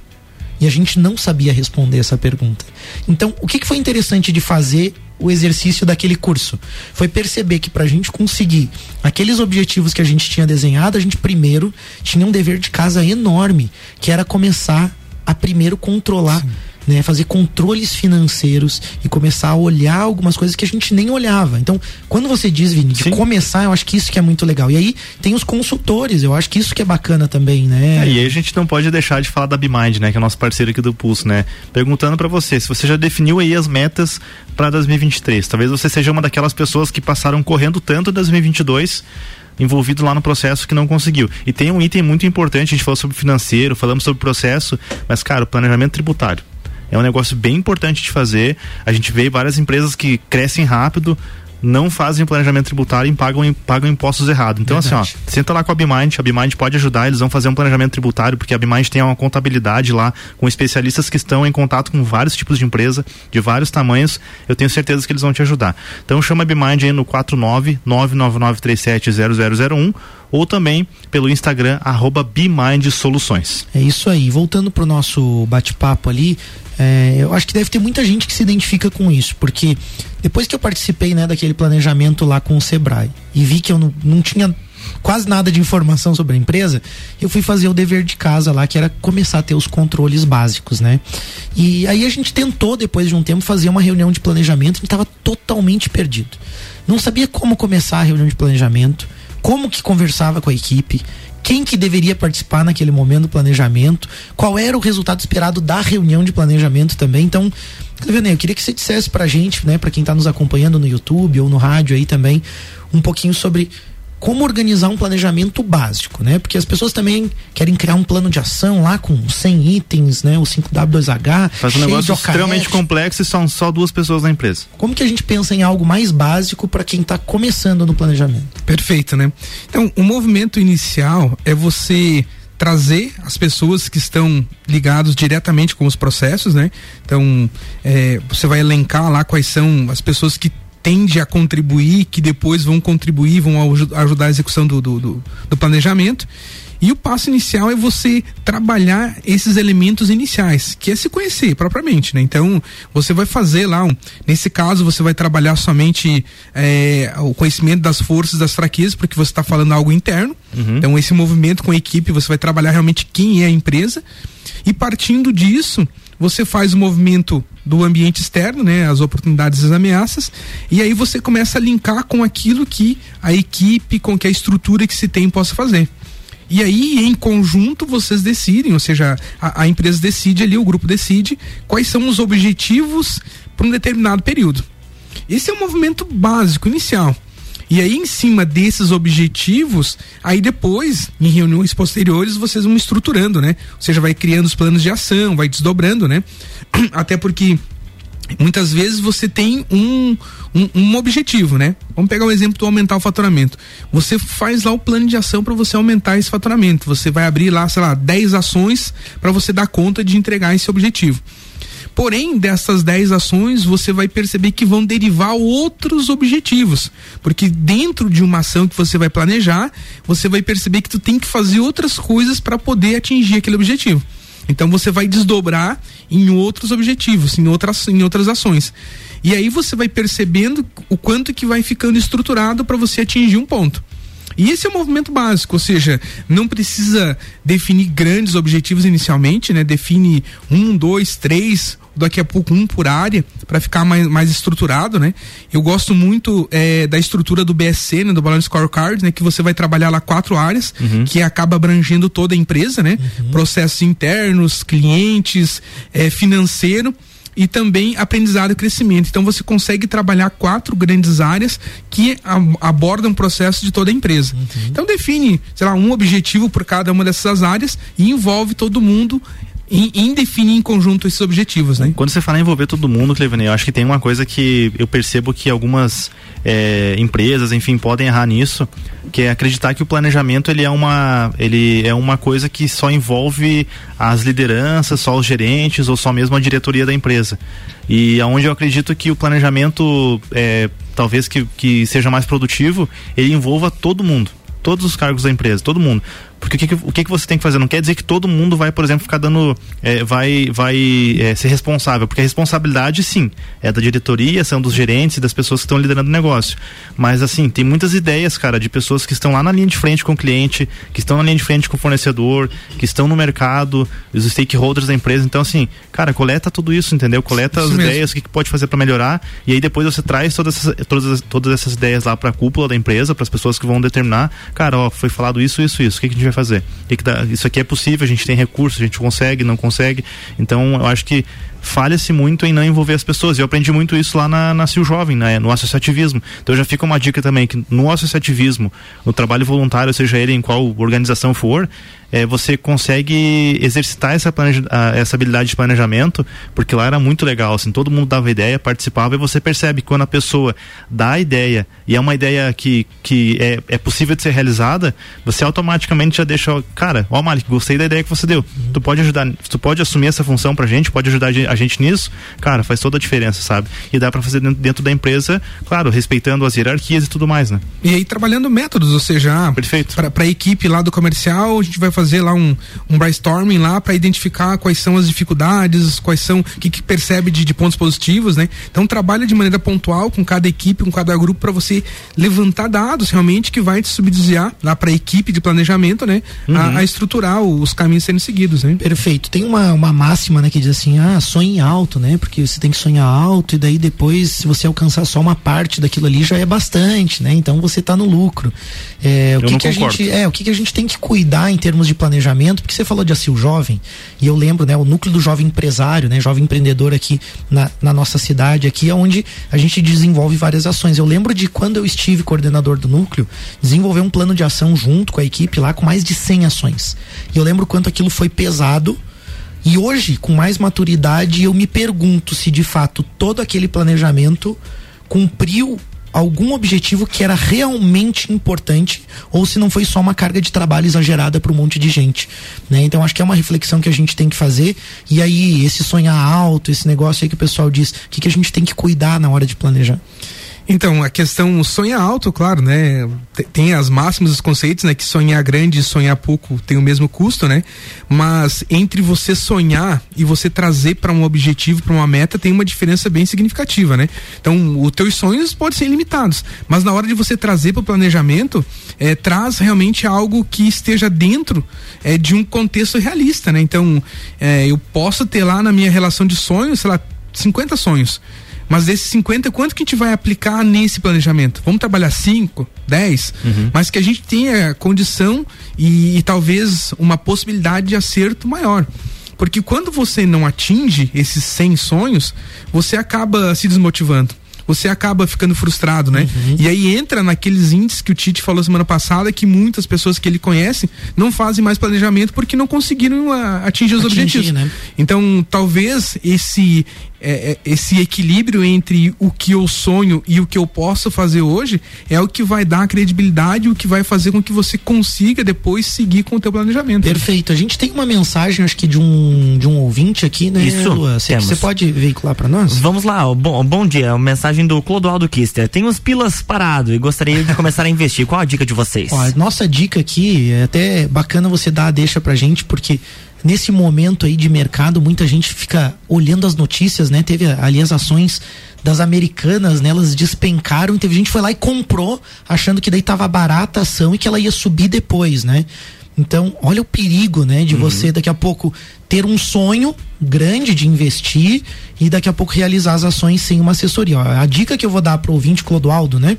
[SPEAKER 2] E a gente não sabia responder essa pergunta. Então, o que, que foi interessante de fazer o exercício daquele curso? Foi perceber que para a gente conseguir aqueles objetivos que a gente tinha desenhado, a gente primeiro tinha um dever de casa enorme, que era começar a primeiro controlar. Né, fazer controles financeiros e começar a olhar algumas coisas que a gente nem olhava. Então, quando você diz, Vini, de começar, eu acho que isso que é muito legal. E aí tem os consultores, eu acho que isso que é bacana também, né?
[SPEAKER 3] É, e aí a gente não pode deixar de falar da BeMind, né, que é o nosso parceiro aqui do Pulso, né? Perguntando pra você, se você já definiu aí as metas pra 2023. Talvez você seja uma daquelas pessoas que passaram correndo tanto em 2022 envolvido lá no processo que não conseguiu. E tem um item muito importante, a gente falou sobre financeiro, falamos sobre processo, mas cara, o planejamento tributário é um negócio bem importante de fazer. A gente vê várias empresas que crescem rápido, não fazem o planejamento tributário e pagam, pagam impostos errados. Então,
[SPEAKER 2] Verdade.
[SPEAKER 3] assim, ó, senta lá com a Bimind, a Bimind pode ajudar, eles vão fazer um planejamento tributário, porque a Bimind tem uma contabilidade lá com especialistas que estão em contato com vários tipos de empresa, de vários tamanhos. Eu tenho certeza que eles vão te ajudar. Então chama a Bimind aí no 49 999370001 ou também pelo Instagram arroba Bimind Soluções.
[SPEAKER 2] É isso aí. Voltando pro nosso bate-papo ali, é, eu acho que deve ter muita gente que se identifica com isso, porque depois que eu participei né, daquele planejamento lá com o Sebrae e vi que eu não, não tinha quase nada de informação sobre a empresa, eu fui fazer o dever de casa lá, que era começar a ter os controles básicos, né? E aí a gente tentou, depois de um tempo, fazer uma reunião de planejamento, gente estava totalmente perdido. Não sabia como começar a reunião de planejamento, como que conversava com a equipe, quem que deveria participar naquele momento do planejamento, qual era o resultado esperado da reunião de planejamento também. Então, Clevenei, eu queria que você dissesse pra gente, né, para quem tá nos acompanhando no YouTube ou no rádio aí também, um pouquinho sobre como organizar um planejamento básico, né? Porque as pessoas também querem criar um plano de ação lá com 100 itens, né? O 5W2H,
[SPEAKER 3] Faz um negócio extremamente complexo e são só duas pessoas na empresa.
[SPEAKER 2] Como que a gente pensa em algo mais básico para quem tá começando no planejamento?
[SPEAKER 4] Perfeito, né? Então, o movimento inicial é você trazer as pessoas que estão ligados diretamente com os processos, né? Então, é, você vai elencar lá quais são as pessoas que tende a contribuir, que depois vão contribuir, vão aju- ajudar a execução do, do, do- do planejamento. E o passo inicial é você trabalhar esses elementos iniciais, que é se conhecer propriamente, né? Então, você vai fazer lá, um, nesse caso, você vai trabalhar somente é, o conhecimento das forças, das fraquezas, porque você está falando algo interno. Então, esse movimento com a equipe, você vai trabalhar realmente quem é a empresa. E partindo disso, você faz o movimento do ambiente externo, né, as oportunidades e as ameaças, e aí você começa a linkar com aquilo que a equipe, com que a estrutura que se tem possa fazer. E aí, em conjunto, vocês decidem, ou seja, a, a empresa decide ali, o grupo decide quais são os objetivos para um determinado período. Esse é o movimento básico, inicial. E aí, em cima desses objetivos, aí depois, em reuniões posteriores, vocês vão estruturando, né? Ou seja, vai criando os planos de ação, vai desdobrando, né? Até porque muitas vezes você tem um, um, um objetivo, né? Vamos pegar o exemplo do aumentar o faturamento. Você faz lá o plano de ação para você aumentar esse faturamento. Você vai abrir lá, sei lá, 10 ações para você dar conta de entregar esse objetivo. Porém, dessas 10 ações, você vai perceber que vão derivar outros objetivos. Porque dentro de uma ação que você vai planejar, você vai perceber que tu tem que fazer outras coisas para poder atingir aquele objetivo. Então você vai desdobrar em outros objetivos, em outras, em outras ações. E aí você vai percebendo o quanto que vai ficando estruturado para você atingir um ponto. E esse é o movimento básico, ou seja, não precisa definir grandes objetivos inicialmente, né? Define um, dois, três, daqui a pouco um por área, para ficar mais, mais estruturado, né? Eu gosto muito eh, da estrutura do BSC, né? Do Balance Scorecard, né? Que você vai trabalhar lá quatro áreas, que acaba abrangendo toda a empresa, né? Processos internos, clientes, eh, financeiro e também aprendizado e crescimento. Então você consegue trabalhar quatro grandes áreas que abordam o processo de toda a empresa. Então define, sei lá, um objetivo por cada uma dessas áreas e envolve todo mundo em, em definir em conjunto esses objetivos, né?
[SPEAKER 3] Quando você fala em envolver todo mundo, Cleveney, eu acho que tem uma coisa que eu percebo que algumas é, empresas, enfim, podem errar nisso, que é acreditar que o planejamento ele é uma ele é uma coisa que só envolve as lideranças, só os gerentes ou só mesmo a diretoria da empresa. E aonde eu acredito que o planejamento é, talvez que, que seja mais produtivo, ele envolva todo mundo, todos os cargos da empresa, todo mundo. Porque o que, que- o que, que você tem que fazer? Não quer dizer que todo mundo vai, por exemplo, ficar dando. é, vai vai é, ser responsável. Porque a responsabilidade, sim, é da diretoria, são dos gerentes e das pessoas que estão liderando o negócio. Mas, assim, tem muitas ideias, cara, de pessoas que estão lá na linha de frente com o cliente, que estão na linha de frente com o fornecedor, que estão no mercado, os stakeholders da empresa. Então, assim, cara, coleta tudo isso, entendeu? Coleta
[SPEAKER 4] Isso
[SPEAKER 3] as
[SPEAKER 4] mesmo.
[SPEAKER 3] ideias, o que, que pode fazer para melhorar. E aí depois você traz todas essas, todas, todas essas ideias lá para a cúpula da empresa, para as pessoas que vão determinar. Cara, ó, foi falado isso, isso, isso. O que, que a gente vai fazer? O que dá- isso aqui é possível, a gente tem recursos, a gente consegue, não consegue. Então, eu acho que falha-se muito em não envolver as pessoas. Eu aprendi muito isso lá na, na Sil Jovem, né? no associativismo. Então já fica uma dica também que no associativismo, no trabalho voluntário, seja ele em qual organização for, é, você consegue exercitar essa, planeja- essa habilidade de planejamento, porque lá era muito legal, assim, todo mundo dava ideia, participava, e você percebe que quando a pessoa dá a ideia, e é uma ideia que, que é, é possível de ser realizada, você automaticamente já deixa, cara, ó Malik, gostei da ideia que você deu, tu pode ajudar, tu pode assumir essa função pra gente, pode ajudar a gen- a gente nisso, cara, faz toda a diferença, sabe? E dá pra fazer dentro, dentro da empresa, claro, respeitando as hierarquias e tudo mais, né?
[SPEAKER 4] E aí trabalhando métodos, ou seja, para a equipe lá do comercial, a gente vai fazer lá um, um brainstorming lá para identificar quais são as dificuldades, quais são o que, que percebe de, de pontos positivos, né? Então trabalha de maneira pontual com cada equipe, com cada grupo para você levantar dados realmente que vai te subsidiar lá para a equipe de planejamento, né? A, a estruturar os caminhos sendo seguidos, né?
[SPEAKER 2] Perfeito. Tem uma, uma máxima, né, que diz assim, ah, sonhe alto, né? Porque você tem que sonhar alto e daí depois, se você alcançar só uma parte daquilo ali, já é bastante, né? Então você tá no lucro. É, o
[SPEAKER 3] Eu
[SPEAKER 2] que,
[SPEAKER 3] não
[SPEAKER 2] que a gente, é, o que, que a gente tem que cuidar em termos de planejamento, porque você falou de Assil Jovem, e eu lembro, né, o núcleo do jovem empresário, né, jovem empreendedor aqui na, na nossa cidade, aqui é onde a gente desenvolve várias ações. Eu lembro de quando eu estive coordenador do núcleo, desenvolver um plano de ação junto com a equipe lá com mais de 100 ações. E eu lembro quanto aquilo foi pesado. E hoje, com mais maturidade, eu me pergunto se de fato todo aquele planejamento cumpriu algum objetivo que era realmente importante ou se não foi só uma carga de trabalho exagerada para um monte de gente, né? Então acho que é uma reflexão que a gente tem que fazer e aí esse sonhar alto, esse negócio aí que o pessoal diz, o que, que a gente tem que cuidar na hora de planejar?
[SPEAKER 4] Então, a questão sonhar alto, claro, né? Te- Tem as máximas, os conceitos, né? Que sonhar grande e sonhar pouco tem o mesmo custo, né? Mas entre você sonhar e você trazer para um objetivo, para uma meta, tem uma diferença bem significativa, né? Então, os teus sonhos podem ser limitados, mas na hora de você trazer para o planejamento, eh, traz realmente algo que esteja dentro eh, de um contexto realista, né? Então, eh, eu posso ter lá na minha relação de sonhos, sei lá, 50 sonhos. Mas desses 50, quanto que a gente vai aplicar nesse planejamento? Vamos trabalhar 5, 10, mas que a gente tenha condição e, e talvez uma possibilidade de acerto maior. Porque quando você não atinge esses 100 sonhos, você acaba se desmotivando. Você acaba ficando frustrado, né? E aí entra naqueles índices que o Tite falou semana passada que muitas pessoas que ele conhece não fazem mais planejamento porque não conseguiram ah, atingir os
[SPEAKER 2] Atingir,
[SPEAKER 4] objetivos.
[SPEAKER 2] né?
[SPEAKER 4] Então, talvez esse é, é, esse equilíbrio entre o que eu sonho e o que eu posso fazer hoje é o que vai dar a credibilidade, o que vai fazer com que você consiga depois seguir com o teu planejamento.
[SPEAKER 2] Perfeito. A gente tem uma mensagem, acho que de um, de um ouvinte aqui, né,
[SPEAKER 1] Isso,
[SPEAKER 2] Lua? Você
[SPEAKER 1] temos.
[SPEAKER 2] você pode veicular para nós?
[SPEAKER 1] Vamos lá, bom, bom dia. Uma mensagem do Clodoaldo Kister. Tem uns pilas parado e gostaria de começar a investir. Qual a dica de vocês?
[SPEAKER 2] Ó, a nossa dica aqui é até bacana você dar a deixa pra gente, porque nesse momento aí de mercado, muita gente fica olhando as notícias, né? Teve ali as ações das americanas, né? Elas despencaram teve gente que foi lá e comprou, achando que daí tava barata a ação e que ela ia subir depois, né? Então, olha o perigo, né, de você daqui a pouco ter um sonho grande de investir e daqui a pouco realizar as ações sem uma assessoria. A dica que eu vou dar pro ouvinte Clodoaldo, né,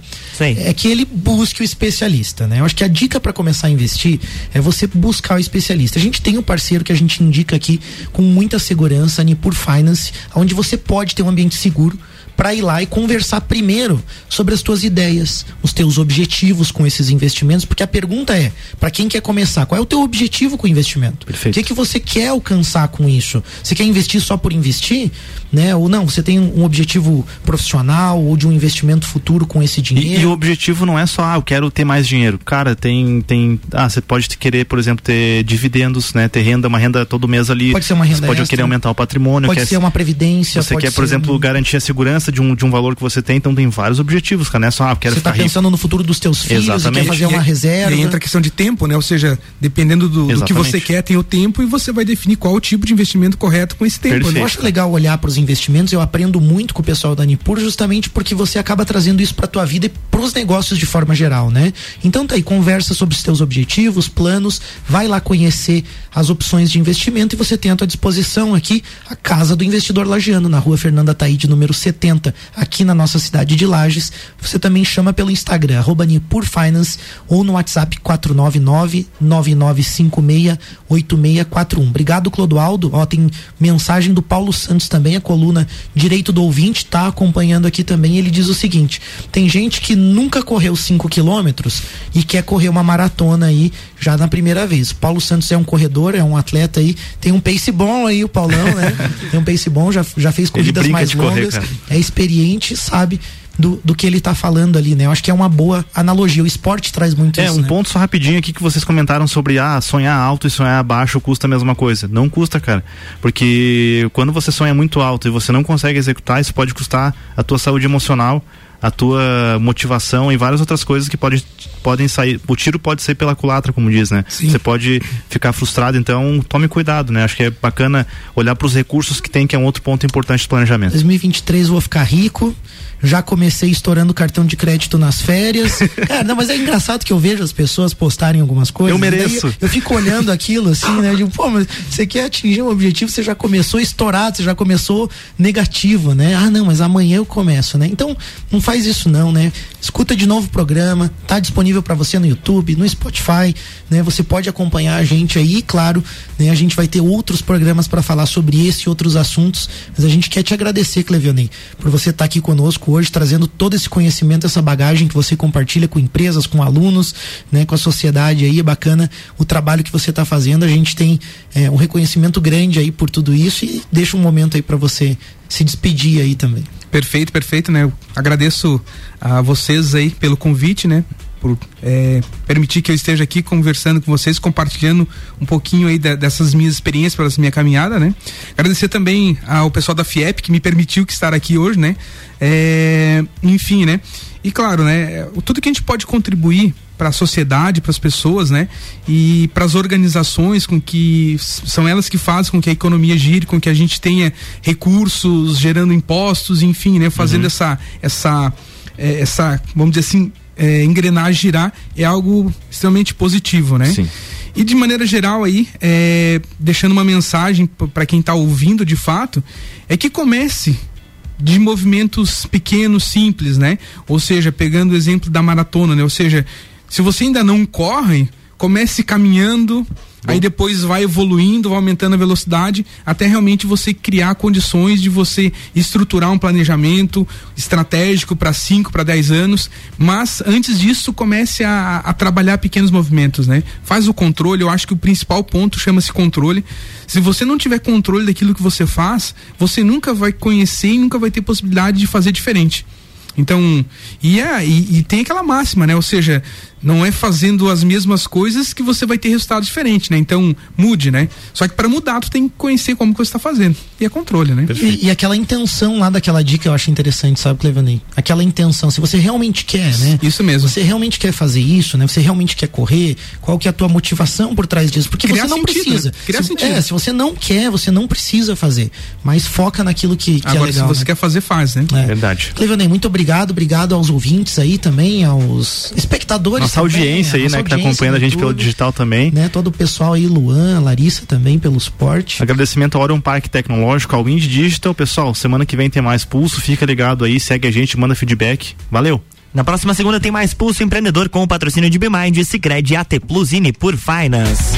[SPEAKER 2] é que ele busque o especialista, né? Eu acho que a dica para começar a investir é você buscar o especialista. A gente tem um parceiro que a gente indica aqui com muita segurança, a Nipur Finance, onde você pode ter um ambiente seguro para ir lá e conversar primeiro sobre as tuas ideias, os teus objetivos com esses investimentos, porque a pergunta é, para quem quer começar, qual é o teu objetivo com o investimento? O que que você quer alcançar com isso? Você quer investir só por investir, né? Ou não, você tem um objetivo profissional ou de um investimento futuro com esse dinheiro?
[SPEAKER 3] E, e o objetivo não é só, ah, eu quero ter mais dinheiro. Cara, tem, tem, ah, você pode querer, por exemplo, ter dividendos, né? Ter renda, uma renda todo mês ali.
[SPEAKER 2] Pode ser uma renda
[SPEAKER 3] Você pode
[SPEAKER 2] extra.
[SPEAKER 3] querer aumentar o patrimônio.
[SPEAKER 2] Pode
[SPEAKER 3] quer-
[SPEAKER 2] ser uma previdência,
[SPEAKER 3] Você quer, por exemplo,
[SPEAKER 2] um-
[SPEAKER 3] garantir a segurança de um, de um valor que você tem, então tem vários objetivos, cara. Não é só, ah, quero
[SPEAKER 2] Você
[SPEAKER 3] ficar
[SPEAKER 2] tá
[SPEAKER 3] rico.
[SPEAKER 2] pensando no futuro dos teus filhos e quer fazer uma reserva.
[SPEAKER 4] E aí entra a questão de tempo, né? Ou seja, dependendo do, do que
[SPEAKER 3] Exatamente.
[SPEAKER 4] você quer, tem o tempo e você vai definir qual o tipo de investimento correto com esse tempo. né?
[SPEAKER 2] Eu acho legal olhar para os investimentos, eu aprendo muito com o pessoal da Nipur, justamente porque você acaba trazendo isso para tua vida e pros negócios de forma geral, né? Então tá aí, conversa sobre os teus objetivos, planos, vai lá conhecer as opções de investimento e você tem à tua disposição aqui a Casa do Investidor Lagiano, na rua Fernanda Taíde, número 70, aqui na nossa cidade de Lages. Você também chama pelo Instagram, arroba ou no WhatsApp 499 9956 8641. Obrigado, Clodoaldo. Ó, tem mensagem do Paulo Santos também, a coluna Direito do Ouvinte, tá acompanhando aqui também. Ele diz o seguinte: tem gente que nunca correu 5 quilômetros e quer correr uma maratona aí já na primeira vez. O Paulo Santos é um corredor, é um atleta aí, tem um pace bom aí, o Paulão, né? tem um pace bom, já, já fez corridas mais
[SPEAKER 3] correr,
[SPEAKER 2] longas,
[SPEAKER 3] cara.
[SPEAKER 2] é experiente, sabe. Do, do que ele tá falando ali, né? Eu acho que é uma boa analogia. O esporte traz muito
[SPEAKER 3] É,
[SPEAKER 2] isso.
[SPEAKER 3] um
[SPEAKER 2] né?
[SPEAKER 3] ponto só rapidinho aqui que vocês comentaram sobre ah, sonhar alto e sonhar baixo custa a mesma coisa. Não custa, cara. Porque quando você sonha muito alto e você não consegue executar, isso pode custar a tua saúde emocional, a tua motivação e várias outras coisas que pode, podem sair. O tiro pode ser pela culatra, como diz, né? Você pode ficar frustrado, então tome cuidado, né? Acho que é bacana olhar para os recursos que tem, que é um outro ponto importante do planejamento.
[SPEAKER 2] 2023 vou ficar rico. Já comecei estourando cartão de crédito nas férias. Cara, não, mas é engraçado que eu vejo as pessoas postarem algumas coisas.
[SPEAKER 3] Eu mereço.
[SPEAKER 2] Eu, eu fico olhando aquilo assim, né? Digo, pô, mas você quer atingir um objetivo, você já começou estourado, você já começou negativo, né? Ah, não, mas amanhã eu começo, né? Então, não faz isso não, né? Escuta de novo o programa, tá disponível para você no YouTube, no Spotify, né? Você pode acompanhar a gente aí, e, claro, né? A gente vai ter outros programas para falar sobre esse e outros assuntos, mas a gente quer te agradecer, Clevionei, por você estar aqui conosco hoje, trazendo todo esse conhecimento, essa bagagem que você compartilha com empresas, com alunos, né? Com a sociedade aí, é bacana o trabalho que você está fazendo, a gente tem é, um reconhecimento grande aí por tudo isso e deixa um momento aí para você se despedir aí também.
[SPEAKER 4] Perfeito, perfeito, né? Eu agradeço a vocês aí pelo convite, né? Por é, permitir que eu esteja aqui conversando com vocês, compartilhando um pouquinho aí da, dessas minhas experiências para essa minha caminhada, né? Agradecer também ao pessoal da FIEP que me permitiu que estar aqui hoje, né? É, enfim, né? E claro, né? Tudo que a gente pode contribuir para a sociedade, para as pessoas, né? E para as organizações com que são elas que fazem com que a economia gire, com que a gente tenha recursos, gerando impostos, enfim, né? Fazendo
[SPEAKER 5] Uhum.
[SPEAKER 4] essa essa é, essa, vamos dizer assim, é, engrenagem girar é algo extremamente positivo, né?
[SPEAKER 5] Sim.
[SPEAKER 4] E de maneira geral aí, é, deixando uma mensagem para quem está ouvindo de fato, é que comece de movimentos pequenos, simples, né? Ou seja, pegando o exemplo da maratona, né? Ou seja, se você ainda não corre, comece caminhando, aí depois vai evoluindo, vai aumentando a velocidade, até realmente você criar condições de você estruturar um planejamento estratégico para 5, para 10 anos, mas antes disso comece a, a trabalhar pequenos movimentos, né? Faz o controle, eu acho que o principal ponto chama-se controle. Se você não tiver controle daquilo que você faz, você nunca vai conhecer e nunca vai ter possibilidade de fazer diferente. Então, e, é, e, e tem aquela máxima, né? Ou seja, não é fazendo as mesmas coisas que você vai ter resultado diferente, né? Então, mude, né? Só que para mudar, tu tem que conhecer como que você está fazendo. E é controle, né?
[SPEAKER 2] E, e aquela intenção lá daquela dica eu acho interessante, sabe, Clevanei? Aquela intenção, se você realmente quer, né?
[SPEAKER 4] Isso mesmo.
[SPEAKER 2] Você realmente quer fazer isso, né? Você realmente quer correr, qual que é a tua motivação por trás disso? Porque
[SPEAKER 4] Criar
[SPEAKER 2] você não
[SPEAKER 4] sentido,
[SPEAKER 2] precisa.
[SPEAKER 4] né? Criar
[SPEAKER 2] se,
[SPEAKER 4] sentido.
[SPEAKER 2] É, se você não quer, você não precisa fazer. Mas foca naquilo que, que
[SPEAKER 4] Agora,
[SPEAKER 2] é legal.
[SPEAKER 4] se você
[SPEAKER 2] né?
[SPEAKER 4] quer fazer, faz, né?
[SPEAKER 2] É.
[SPEAKER 3] Verdade.
[SPEAKER 2] Clevanei, muito obrigado, obrigado aos ouvintes aí também, aos espectadores.
[SPEAKER 3] Nossa
[SPEAKER 2] também,
[SPEAKER 3] audiência aí,
[SPEAKER 2] nossa
[SPEAKER 3] né, que tá acompanhando a
[SPEAKER 2] no
[SPEAKER 3] gente pelo
[SPEAKER 2] YouTube,
[SPEAKER 3] digital também.
[SPEAKER 2] Né, todo o pessoal aí, Luan, Larissa também pelo esporte.
[SPEAKER 3] Agradecimento ao Orion Parque Tecnológico, ao Wind Digital. Pessoal, semana que vem tem mais pulso. Fica ligado aí, segue a gente, manda feedback. Valeu!
[SPEAKER 1] Na próxima segunda tem mais Pulso Empreendedor com o patrocínio de Bimind, Cicred, AT Plus e Nipur Finance.